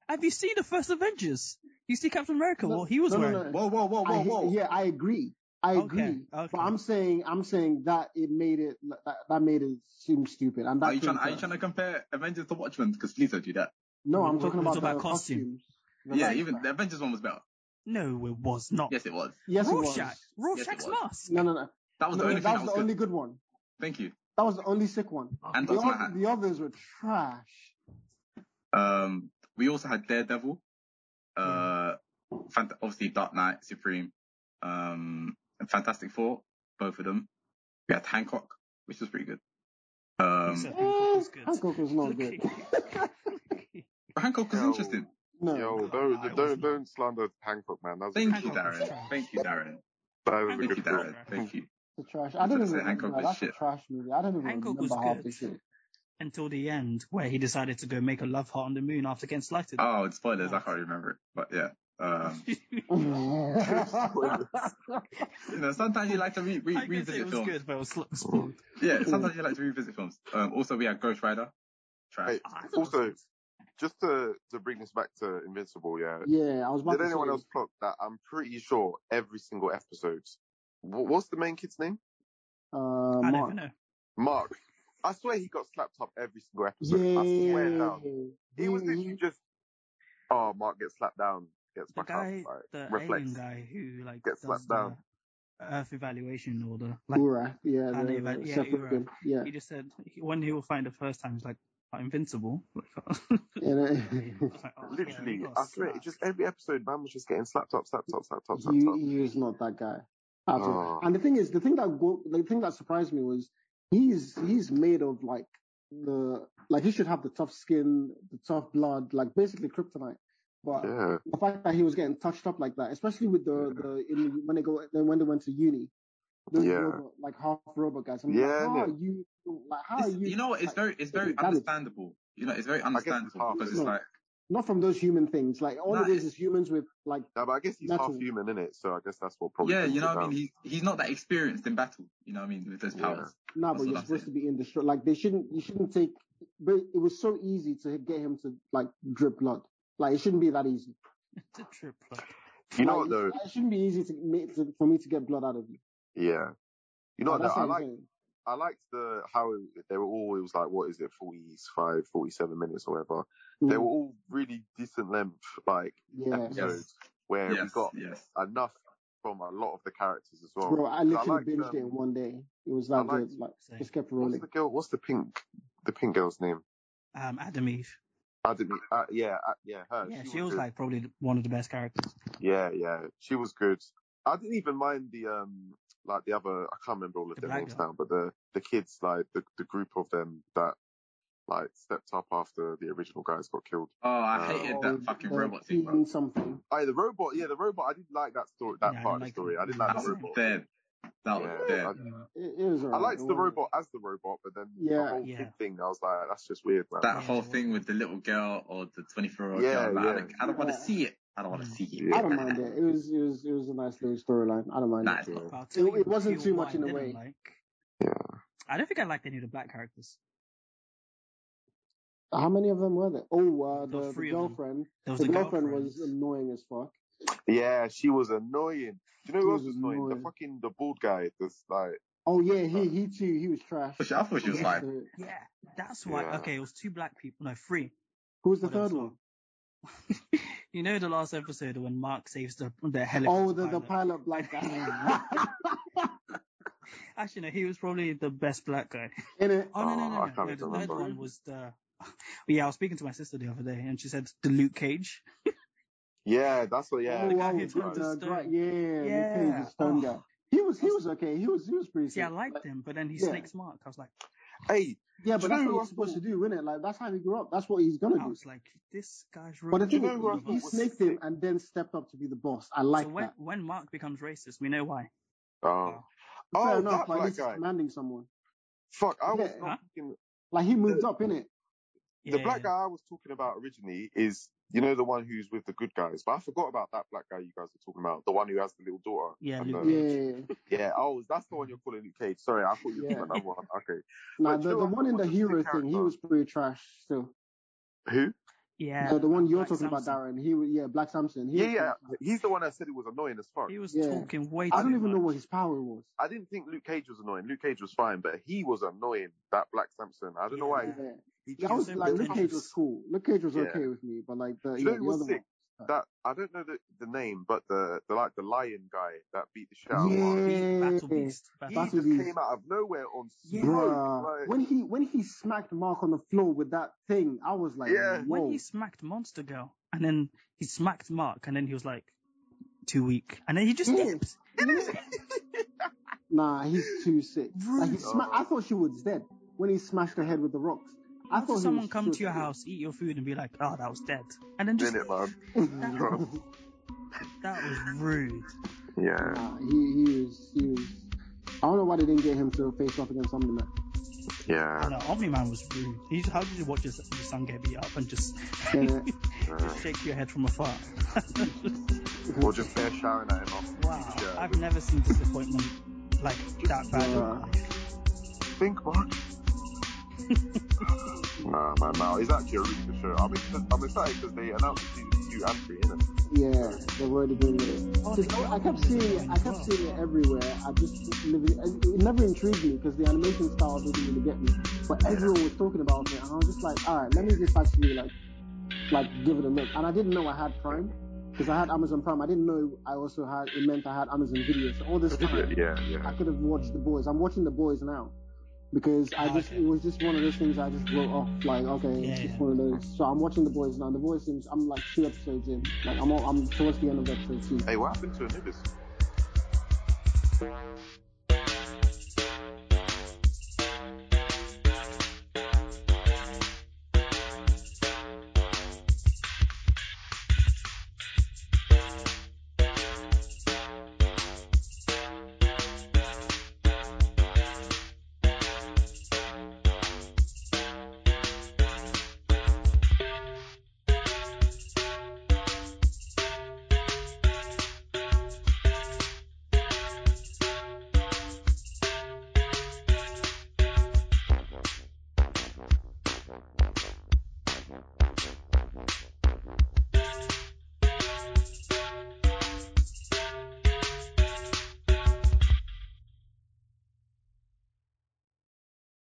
have you seen the first Avengers? You see Captain America? No, Well, he was no, no, wearing. no. Whoa, whoa, whoa, I whoa, he- whoa. Yeah, I agree. I agree. okay. But I'm saying, I'm saying that it made it, that, that made it seem stupid. And that Are you trying? Are you trying to compare Avengers to Watchmen? Because please don't do that. No, I'm We're- talking we're about talking the about costume. costumes. The Yeah, even the Avengers one was better. No, it was not. Yes, it was. Yes, it was. Rorschach. Rorschach's was. mask. No, no, no. That was no, the only that was that was the good. only good one. Thank you. That was the only sick one. And The, Dr. the others were trash. Um, we also had Daredevil. Uh, fant- obviously Dark Knight, Supreme. Um, and Fantastic Four, both of them. We had Hancock, which was pretty good. Um, So Hancock was good. Hancock was not good. Hancock was Yo. interesting. no. Yo, don't don't not. don't slander Hancock, man. That was Thank you, Hancock was Darren. trash. Thank you, Darren. That was a Thank good you. Darren. Thank you. The trash. I don't Should've even said remember. Was That's a shit. trash movie. I don't even Hancock remember half good. the shit. Until the end, where he decided to go make a love heart on the moon after getting slighted. Oh, it's spoilers. I can't remember it, but yeah. Um, you know, sometimes you like to re- re- I guess revisit it was films. good, but it was sl- Yeah, sometimes you like to revisit films. Um, also, we had Ghost Rider. Hey, Ah, I thought it was also, just to to bring this back to Invincible, yeah. yeah, I was about Did anyone say. else clock that? I'm pretty sure every single episode. wh- What's the main kid's name? Uh, I don't Mark. even know. Mark. I swear he got slapped up every single episode. I swear Yeah, down. He was literally just, oh, Mark gets slapped down, gets The back guy, up, like, the alien guy who like Gets slapped the down. Earth evaluation or the like. Ura, yeah, the, Eva- yeah, Ura. Yeah. He just said he- when he will find the first time, he's like, "I'm invincible." Yeah, was like, oh, Literally, I swear, just every episode, man was just getting slapped up, slapped up, slapped up, slapped he, up. he is not that guy. At all. Oh. And the thing is, the thing that go, the thing that surprised me was he's he's made of like the like he should have the tough skin, the tough blood, like basically kryptonite. But Yeah, the fact that he was getting touched up like that, especially with the the in, when they go then when they went to uni, those Yeah. robot, like half robot guys. I'm Yeah, like, how innit? are you? Like how are you? you know? It's like, very, it's very understandable. You know, it's very understandable because it's no. like, Not from those human things. Like all Nah, it is is humans with like no, but I guess he's Natural. half human, in it, So I guess that's what probably. yeah, you know what I mean? down. He's he's not that experienced in battle. You know what I mean? With those Yeah. powers. No, That's but you're I'm supposed saying. to be indestructible. Like they shouldn't, you shouldn't take. But it was so easy to get him to like drip blood. Like it shouldn't be that easy. It's a triplet. You know Like, what though? It, it shouldn't be easy to, make, to for me to get blood out of you. Yeah. You know Like, what that's though? I what I'm like saying. I liked the how they were all it was like what is it 45 47 minutes or whatever. They Mm, were all really decent length like yeah, episodes where we got yes. enough from a lot of the characters as well. bro. I literally liked, binged it um, in one day. It was I that liked- good. Like just kept What's rolling. the girl? What's the pink? The pink girl's name? Um, Atom Eve. I didn't. Uh, yeah, uh, yeah, her. Yeah, she was good. like probably one of the best characters. Yeah, yeah, she was good. I didn't even mind the um like the other. I can't remember all of The their names now, but the the kids like the the group of them that like stepped up after the original guys got killed. Oh, I Uh, hated Oh, that fucking the robot thing, bro. something. Oh, the robot. Yeah, the robot. I didn't like that story. That Yeah, part of the like story. it. I didn't like That the robot. dead. That was Yeah, dead. I-. It, it was I liked the robot as the robot, but then Yeah. the whole Yeah. kid thing, I was like, that's just weird, man. That Yeah, whole it thing with the little girl or the 24 year old Yeah, girl. Like, I don't, I don't want to see it. I don't want to Mm. see it. Yeah. I don't mind it. It was it was it was a nice little storyline. I don't mind Nah, it. it's not. Yeah. But I'll tell It- it wasn't too much in a way. Like. Yeah. I don't think I liked any of the black characters. How many of them were there? Oh, uh, There the, the three of girlfriend. There was The the girlfriend girlfriend. was annoying as fuck. Yeah, she was annoying. Do you know She who else was was annoying? annoying. The fucking the bald guy. That's like, Oh yeah, he he too. He was trash. But she- I thought she was Yeah. fine. Yeah, that's why. Yeah. Okay, it was two black people. No, three. Who was the What third one? you know the last episode when Mark saves the the helicopter. Oh, the the pilot? pilot black guy. Actually, no, he was probably the best black guy. In it. Oh no no Oh, no no! no the third one was the. Yeah, I was speaking to my sister the other day, and she said the Luke Cage. yeah, that's what. Yeah, oh, The guy who oh, turned to the stone. gra- yeah, Yeah. the Cage, the stone Oh. guy. He was he was okay. He was he was pretty. See, I sick. liked him, but then he Yeah. snakes Mark. I was like, Hey, Yeah, but you that's what I he's supposed to do, isn't it? Like that's how he grew up. That's what he's gonna I do. was like, this guy's. But the thing is, who I all of he thought us. snaked him and then stepped up to be the boss. I like so when that. when Mark becomes racist, we know why. oh, Fair oh, enough, that but at black he's guy. commanding someone. Fuck, I was Yeah. not Huh? thinking. Like he moved up in it. Yeah, the black guy I was talking about originally is, you know, the one who's with the good guys. But I forgot about that black guy you guys were talking about. The one who has the little daughter. Yeah, And Luke the- Yeah. yeah. Oh, that's the one you're calling Luke Cage. Sorry, I thought you were Yeah. talking another one. Okay. Nah, But the, the one in the hero sick thing, he was pretty trash still. Who? Yeah, the, the one you're Black talking about, Darren. He was yeah, Black Samson. He Yeah, was yeah. He's the one that said it was annoying as fuck. He was Yeah. talking way trash. too I don't even know much. what his power was. I didn't think Luke Cage was annoying. Luke Cage was fine, but he was annoying. That Black Samson. I don't know why. Yeah. Yeah. He Yeah, I just was like, Luke Cage was cool. Luke Cage was Yeah. okay with me, but like the, Do yeah, know the who was other sick? That I don't know the, the name, but the, the like the lion guy that beat the shit out of Mark. Beat Yeah. Battle Beast. He Battle Battle just Beast. came out of nowhere on Yeah. Bruh, Like, when he when he smacked Mark on the floor with that thing, I was like, Yeah. when he smacked Monster Girl, and then he smacked Mark, and then he was like, too weak, and then he just Yeah. dipped. Nah, he's too sick. Like he Rude. sma- I thought she was dead when he smashed her head with the rocks. I thought someone come to your house, eat your food, and be like, "Oh, that was dead," and then just Minute, man. That was rude. Yeah. Uh, he he was he was. I don't know why they didn't get him to face off against Omni Man. Yeah. No, Omni Man was rude. He's, how did you watch your, your son get beat up and just, Yeah. just shake your head from afar? Or just bare shouting at him off. wow, Yeah. I've never seen disappointment like that bad. in my Yeah. life. Think, Mark. Nah, man, nah. It's actually a really good show. I'm, excited, I'm excited because they announced season two and three, innit? Yeah, they're already doing it. Oh, 'Cause they I, I dropped kept it seeing it. I kept seeing it everywhere. I just it it never intrigued me because the animation style didn't really get me. But everyone was talking about it, and I was just like, all right, let me just actually like like give it a look. And I didn't know I had Prime because I had Amazon Prime. I didn't know I also had it meant I had Amazon Video. So all this time, Yeah, I yeah. could have watched The Boys. I'm watching The Boys now because I Ah, just okay. it was just one of those things I just wrote off. Like okay, Yeah, it's just yeah. one of those. So I'm watching The Boys now. The Boys seems I'm like two episodes in. Like I'm all, I'm towards the end of episode two. Hey, what happened to Anubis?